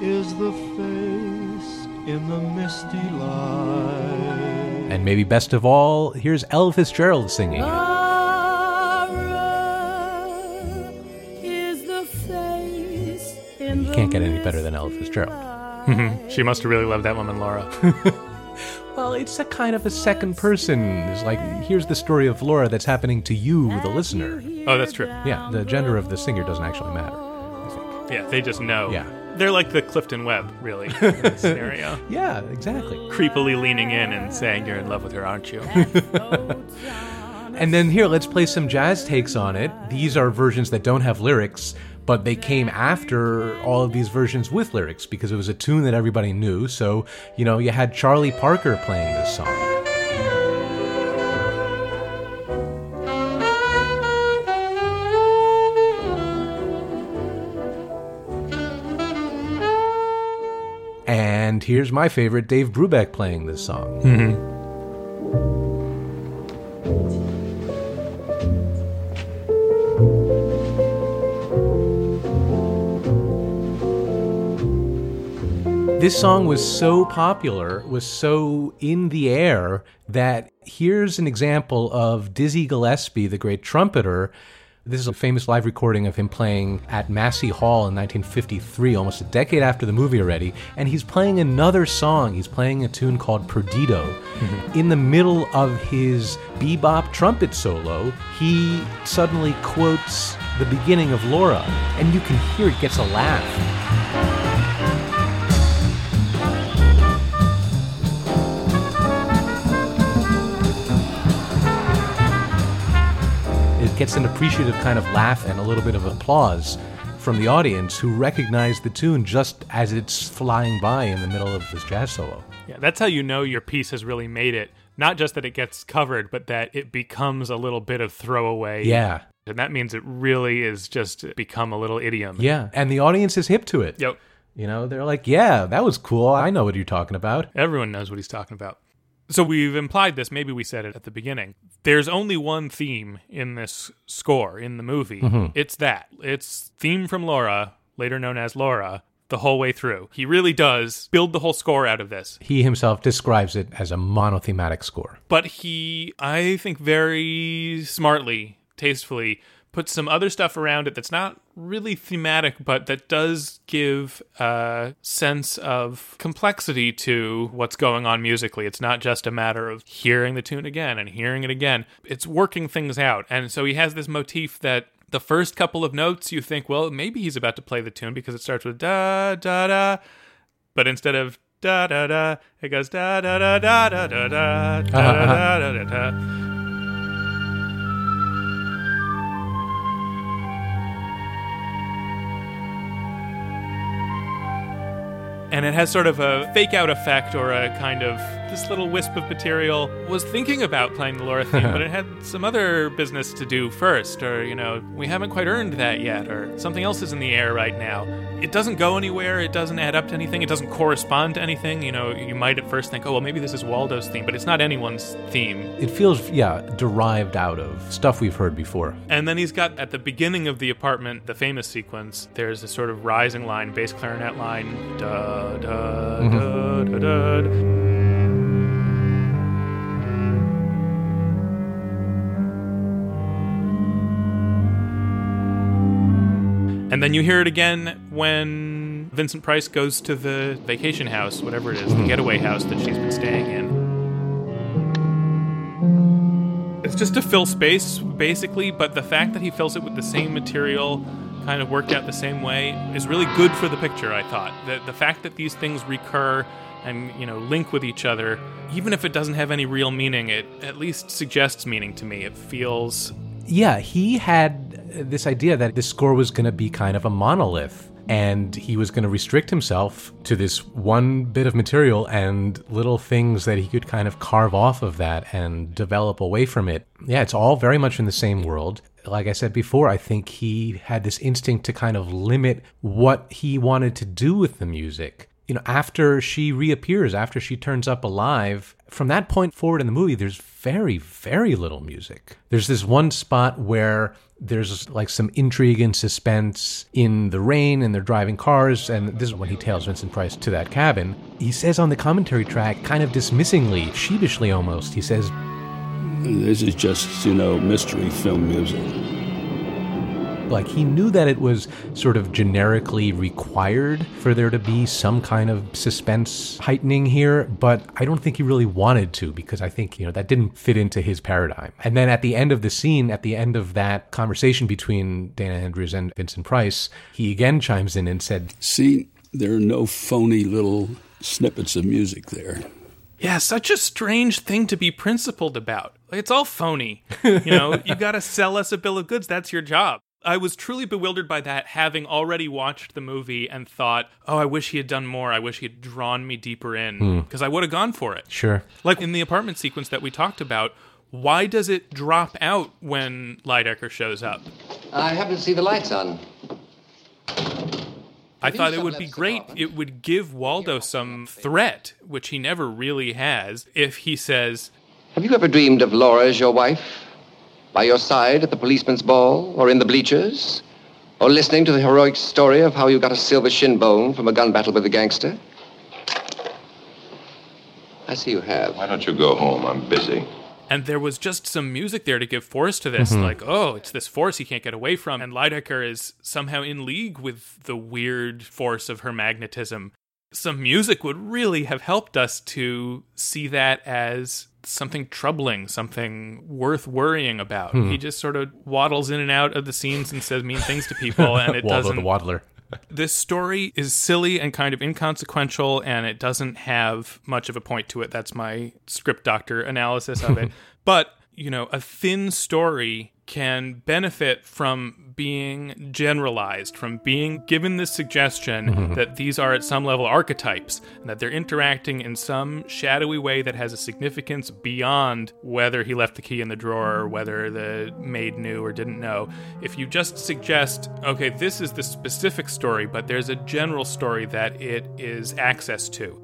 is the face in the misty light. And maybe best of all, here's Ella Fitzgerald singing. it. You can't get any better than Ella Fitzgerald. [LAUGHS] She must have really loved that woman, Laura. [LAUGHS] Well, it's a kind of a second person. It's like, here's the story of Laura that's happening to you, the listener. oh, that's true. Yeah, the gender of the singer doesn't actually matter. I think. Yeah, they just know. Yeah. They're like the Clifton Webb, really, in this [LAUGHS] scenario. Yeah, exactly. Creepily leaning in and saying, You're in love with her, aren't you? [LAUGHS] And then here, let's play some jazz takes on it. These are versions that don't have lyrics, but they came after all of these versions with lyrics because it was a tune that everybody knew. So, you know, you had Charlie Parker playing this song. And here's my favorite, Dave Brubeck playing this song. Mm-hmm. This song was so popular, was so in the air, that here's an example of Dizzy Gillespie, the great trumpeter. This is a famous live recording of him playing at Massey Hall in 1953, almost a decade after the movie already. And he's playing another song. He's playing a tune called Perdido. Mm-hmm. In the middle of his bebop trumpet solo, he suddenly quotes the beginning of Laura, and you can hear it gets a laugh. Gets an appreciative kind of laugh and a little bit of applause from the audience who recognize the tune just as it's flying by in the middle of this jazz solo. yeah, that's how you know your piece has really made it. Not just that it gets covered, but that it becomes a little bit of throwaway. Yeah. And that means it really is just become a little idiom. Yeah. And the audience is hip to it. Yep. You know, they're like, yeah, that was cool. I know what you're talking about. Everyone knows what he's talking about. So we've implied this, maybe we said it at the beginning. There's only one theme in this score in the movie. Mm-hmm. It's that. It's theme from Laura, later known as Laura, the whole way through. He really does build the whole score out of this. He himself describes it as a monothematic score. But he, I think, very smartly, tastefully, puts some other stuff around it that's not really thematic, but that does give a sense of complexity to what's going on musically. It's not just a matter of hearing the tune again and hearing it again, it's working things out. And so he has this motif that. The first couple of notes, you think, well, maybe he's about to play the tune because it starts with da da da, but instead of da da da, it goes da da da da da da da da da da da And it has sort of a fake out effect or a kind of this little wisp of material was thinking about playing the Laura theme, [LAUGHS] but it had some other business to do first, or, you know, we haven't quite earned that yet, or something else is in the air right now. It doesn't go anywhere, it doesn't add up to anything, it doesn't correspond to anything. You know, you might at first think, oh, well, maybe this is Waldo's theme, but it's not anyone's theme. It feels, yeah, derived out of stuff we've heard before. And then he's got at the beginning of the apartment, the famous sequence, there's a sort of rising line, bass clarinet line, da da mm-hmm. da da da. da. And then you hear it again when Vincent Price goes to the vacation house, whatever it is, the hmm. getaway house that she's been staying in. It's just to fill space, basically, but the fact that he fills it with the same material, kind of worked out the same way, is really good for the picture, I thought. The, the fact that these things recur and, you know, link with each other, even if it doesn't have any real meaning, it at least suggests meaning to me. It feels Yeah, he had this idea that this score was going to be kind of a monolith. And he was going to restrict himself to this one bit of material and little things that he could kind of carve off of that and develop away from it. Yeah, it's all very much in the same world. Like I said before, I think he had this instinct to kind of limit what he wanted to do with the music. You know, after she reappears, after she turns up alive, from that point forward in the movie, there's very, very little music. There's this one spot where there's like some intrigue and suspense in the rain and they're driving cars and this is when he tails vincent price to that cabin he says on the commentary track kind of dismissingly sheepishly almost he says This is just, you know, mystery film music. Like he knew that it was sort of generically required for there to be some kind of suspense heightening here but i don't think he really wanted to because i think you know that didn't fit into his paradigm and then at the end of the scene at the end of that conversation between dana andrews and vincent price he again chimes in and said See, there are no phony little snippets of music there. Yeah, such a strange thing to be principled about. Like, it's all phony. You know, you got to sell us a bill of goods. That's your job. I was truly bewildered by that, having already watched the movie and thought, oh, I wish he had done more. I wish he had drawn me deeper in hmm. because I would have gone for it. sure Like in the apartment sequence that we talked about, why does it drop out when Lydecker shows up? I happen to see the lights on. I you thought it would be great. It would give Waldo some threat, which he never really has, if he says, Have you ever dreamed of Laura as your wife? By your side at the policeman's ball, or in the bleachers? Or listening to the heroic story of how you got a silver shin bone from a gun battle with a gangster? I see you have. Why don't you go home? I'm busy. and there was just some music there to give force to this. Mm-hmm. Like, oh, it's this force he can't get away from. And Lydecker is somehow in league with the weird force of her magnetism. Some music would really have helped us to see that as something troubling, something worth worrying about. Hmm. He just sort of waddles in and out of the scenes and says mean things to people, and it [LAUGHS] doesn't the waddler. This story is silly and kind of inconsequential and it doesn't have much of a point to it. That's my script doctor analysis of it. [LAUGHS] But you know a thin story can benefit from being generalized from being given this suggestion mm-hmm. that these are at some level archetypes and that they're interacting in some shadowy way that has a significance beyond whether he left the key in the drawer or whether the maid knew or didn't know. If you just suggest okay this is the specific story but there's a general story that it is access to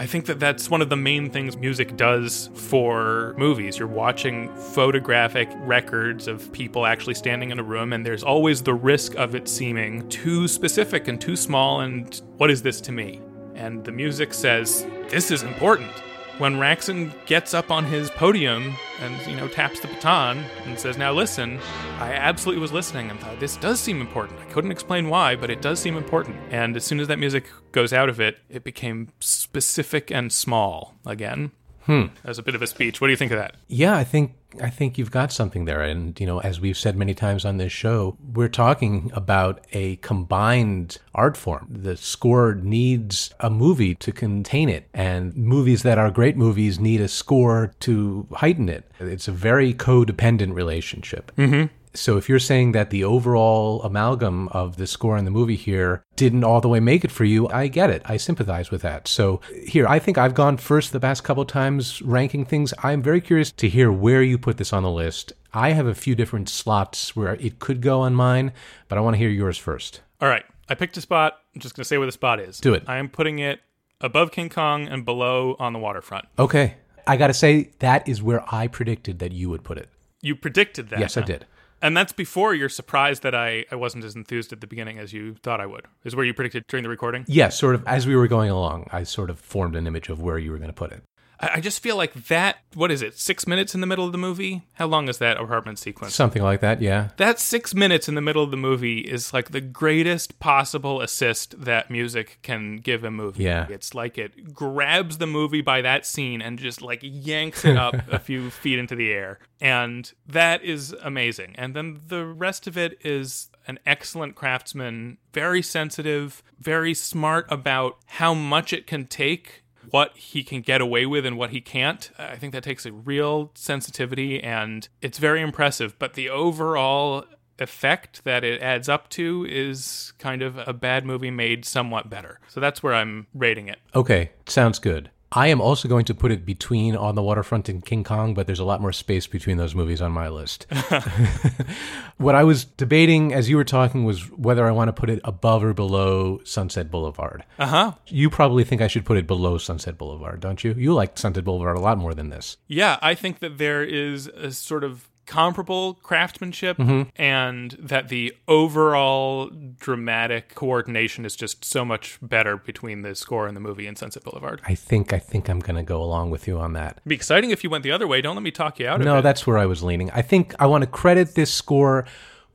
I think that that's one of the main things music does for movies. You're watching photographic records of people actually standing in a room, and there's always the risk of it seeming too specific and too small. And what is this to me? And the music says, This is important. When Raksin gets up on his podium and, you know, taps the baton and says, Now listen, I absolutely was listening and thought, This does seem important. I couldn't explain why, but it does seem important. And as soon as that music goes out of it, it became specific and small again. Hmm. As a bit of a speech. What do you think of that? Yeah, I think I think you've got something there. And you know, as we've said many times on this show, we're talking about a combined art form. The score needs a movie to contain it, and movies that are great movies need a score to heighten it. It's a very codependent relationship. Mm-hmm. So if you're saying that the overall amalgam of the score and the movie here didn't all the way make it for you, I get it. I sympathize with that. So here, I think I've gone first the past couple times ranking things. I'm very curious to hear where you put this on the list. I have a few different slots where it could go on mine, but I want to hear yours first. All right. I picked a spot. I'm just going to say where the spot is. Do it. I am putting it above King Kong and below on the waterfront. Okay. I got to say, that is where I predicted that you would put it. You predicted that. Yes, I did. And that's before you're surprised that I, I wasn't as enthused at the beginning as you thought I would. Is where you predicted during the recording? Yes, sort of as we were going along, I sort of formed an image of where you were going to put it. I, I just feel like that, what is it, six minutes in the middle of the movie? How long is that apartment sequence? Something like that, yeah. That six minutes in the middle of the movie is like the greatest possible assist that music can give a movie. Yeah. It's like it grabs the movie by that scene and just like yanks it up [LAUGHS] a few feet into the air. And that is amazing. And then the rest of it is an excellent craftsman, very sensitive, very smart about how much it can take what he can get away with and what he can't. I think that takes a real sensitivity and it's very impressive. But the overall effect that it adds up to is kind of a bad movie made somewhat better. So that's where I'm rating it. Okay, sounds good. I am also going to put it between On the Waterfront and King Kong, but there's a lot more space between those movies on my list. [LAUGHS] [LAUGHS] what I was debating as you were talking was whether I want to put it above or below Sunset Boulevard. Uh huh. You probably think I should put it below Sunset Boulevard, don't you? You like Sunset Boulevard a lot more than this. Yeah, I think that there is a sort of comparable craftsmanship mm-hmm. and that the overall dramatic coordination is just so much better between the score and the movie in Sunset Boulevard. I think I think I'm going to go along with you on that. It'd be exciting if you went the other way. Don't let me talk you out of it. No, that's where I was leaning. I think I want to credit this score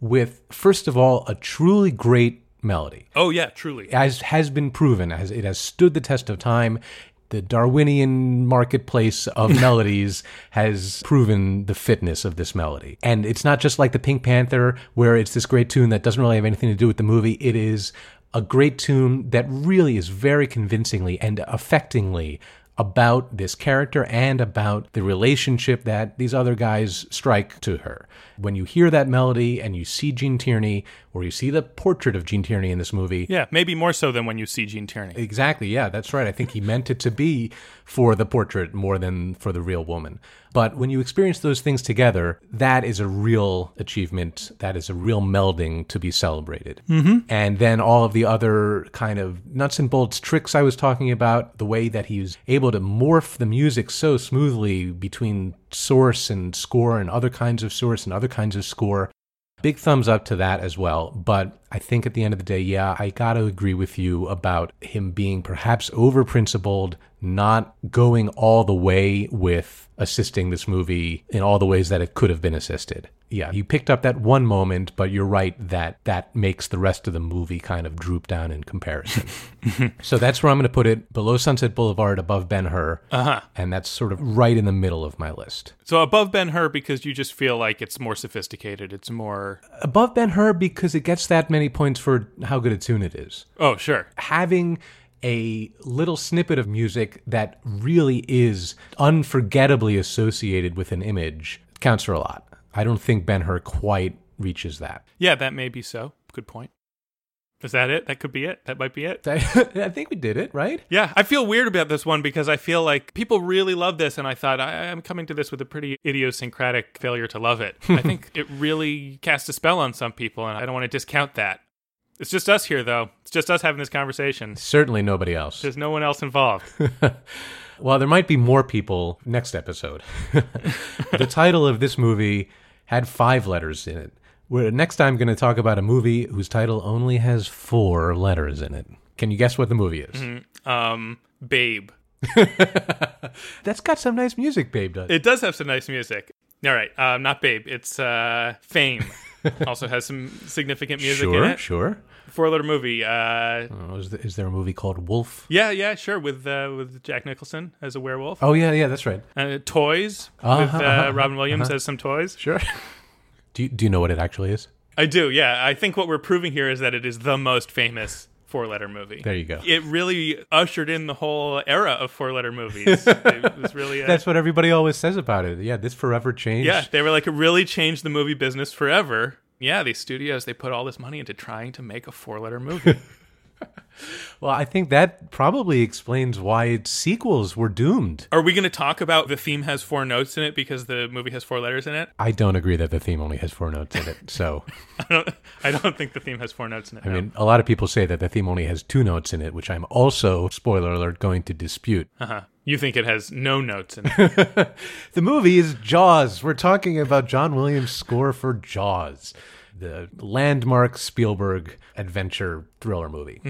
with first of all a truly great melody. Oh yeah, truly. as has been proven, as it has stood the test of time. The Darwinian marketplace of [LAUGHS] melodies has proven the fitness of this melody. And it's not just like the Pink Panther, where it's this great tune that doesn't really have anything to do with the movie. It is a great tune that really is very convincingly and affectingly about this character and about the relationship that these other guys strike to her. When you hear that melody and you see Gene Tierney, or you see the portrait of Gene Tierney in this movie, Yeah, maybe more so than when you see Gene Tierney. Exactly. Yeah, that's right. I think he meant it to be for the portrait more than for the real woman. But when you experience those things together, that is a real achievement. That is a real melding to be celebrated. Mm-hmm. And then all of the other kind of nuts and bolts tricks I was talking about, the way that he's able to morph the music so smoothly between source and score and other kinds of source and other kinds of score. Big thumbs up to that as well. But I think at the end of the day, yeah, I got to agree with you about him being perhaps over principled, not going all the way with assisting this movie in all the ways that it could have been assisted. Yeah, you picked up that one moment, but you're right that that makes the rest of the movie kind of droop down in comparison. [LAUGHS] so that's where I'm going to put it below Sunset Boulevard, above Ben Hur. Uh-huh. And that's sort of right in the middle of my list. So above Ben Hur because you just feel like it's more sophisticated. It's more Above Ben Hur because it gets that many points for how good a tune it is. Oh, sure. having a little snippet of music that really is unforgettably associated with an image counts for a lot. I don't think Ben Hur quite reaches that. Yeah, that may be so. Good point. Is that it? That could be it. That might be it. [LAUGHS] I think we did it, right? Yeah, I feel weird about this one because I feel like people really love this, and I thought I, I'm coming to this with a pretty idiosyncratic failure to love it. [LAUGHS] I think it really cast a spell on some people, and I don't want to discount that. It's just us here, though. It's just us having this conversation. Certainly nobody else. There's no one else involved. [LAUGHS] Well, there might be more people next episode. [LAUGHS] the title of this movie had five letters in it. We're next time I'm going to talk about a movie whose title only has four letters in it. Can you guess what the movie is? um, Babe. [LAUGHS] That's got some nice music, Babe does. It does have some nice music. All right, um, not Babe. It's uh, Fame. [LAUGHS] also has some significant music in sure, it. sure. Four letter movie. Uh, Oh, is, there, is there a movie called Wolf? yeah, yeah, sure. With uh, with Jack Nicholson as a werewolf. Oh yeah, yeah, that's right. Uh, toys Uh-huh, with uh, uh-huh, Robin Williams as some toys. Sure. do you, Do you know what it actually is? I do. Yeah, I think what we're proving here is that it is the most famous four letter movie. There you go. It really ushered in the whole era of four letter movies. [LAUGHS] it was really a, That's what everybody always says about it. Yeah, this forever changed. yeah. They were like it really changed the movie business forever. Yeah, these studios they put all this money into trying to make a four letter movie. [LAUGHS] Well, I think that probably explains why its sequels were doomed. Are we going to talk about the theme has four notes in it because the movie has four letters in it? I don't agree that the theme only has four notes in it. So, [LAUGHS] I don't. I don't think the theme has four notes in it. I no. mean, a lot of people say that the theme only has two notes in it, which I'm also, spoiler alert, going to dispute. uh-huh. You think it has no notes in it? [LAUGHS] The movie is Jaws. We're talking about John Williams' score for Jaws, the landmark Spielberg adventure thriller movie.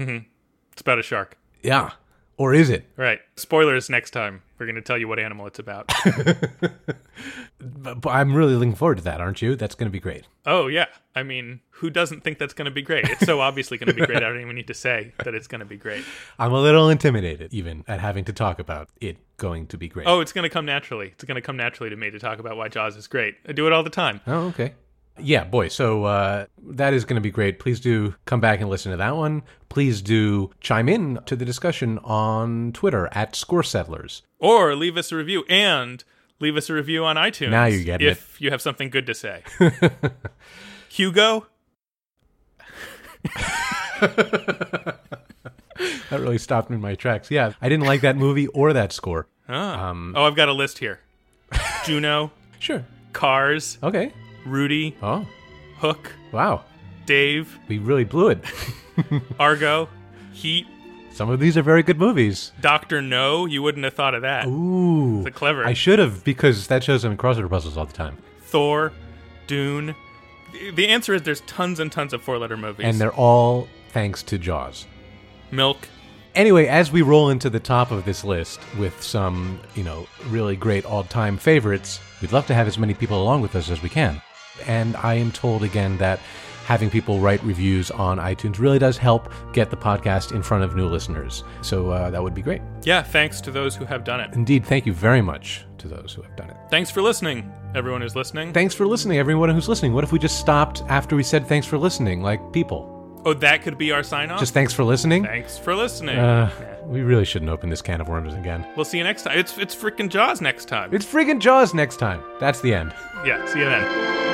It's about a shark. Yeah. Or is it? Right. Spoilers next time. We're going to tell you what animal it's about. [LAUGHS] But but I'm really looking forward to that, aren't you? That's going to be great. oh, yeah. I mean, who doesn't think that's going to be great? It's so obviously going to be great. I don't even need to say that it's going to be great. I'm a little intimidated, even at having to talk about it going to be great. Oh, it's going to come naturally. It's going to come naturally to me to talk about why Jaws is great. I do it all the time. Oh, okay. Yeah, boy. So uh, that is going to be great. Please do come back and listen to that one. Please do chime in to the discussion on Twitter at Score Settlers. Or leave us a review and leave us a review on iTunes. Now you're it. if you have something good to say. [LAUGHS] Hugo, [LAUGHS] That really stopped me in my tracks. Yeah, I didn't like that movie or that score. Ah. Um, oh, I've got a list here. [LAUGHS] Juno, Sure. Cars, Okay. Rudy, Oh, Hook, wow. Dave, We really blew it. [LAUGHS] Argo, Heat, Some of these are very good movies. Doctor No. You wouldn't have thought of that. Ooh. It's a clever. I should have because that shows them in crossword puzzles all the time. Thor, Dune. The- The answer is there's tons and tons of four-letter movies. And they're all thanks to Jaws. Milk. Anyway, as we roll into the top of this list with some, you know, really great all-time favorites, we'd love to have as many people along with us as we can. And I am told again that having people write reviews on iTunes really does help get the podcast in front of new listeners. So uh, that would be great. Yeah, thanks to those who have done it. Indeed, thank you very much to those who have done it. Thanks for listening, everyone who's listening. Thanks for listening, everyone who's listening. What if we just stopped after we said thanks for listening, like people? oh, that could be our sign-off. Just thanks for listening? thanks for listening. Uh, we really shouldn't open this can of worms again. we'll see you next time. It's it's freaking Jaws next time. It's friggin' Jaws next time. That's the end. yeah, see you then.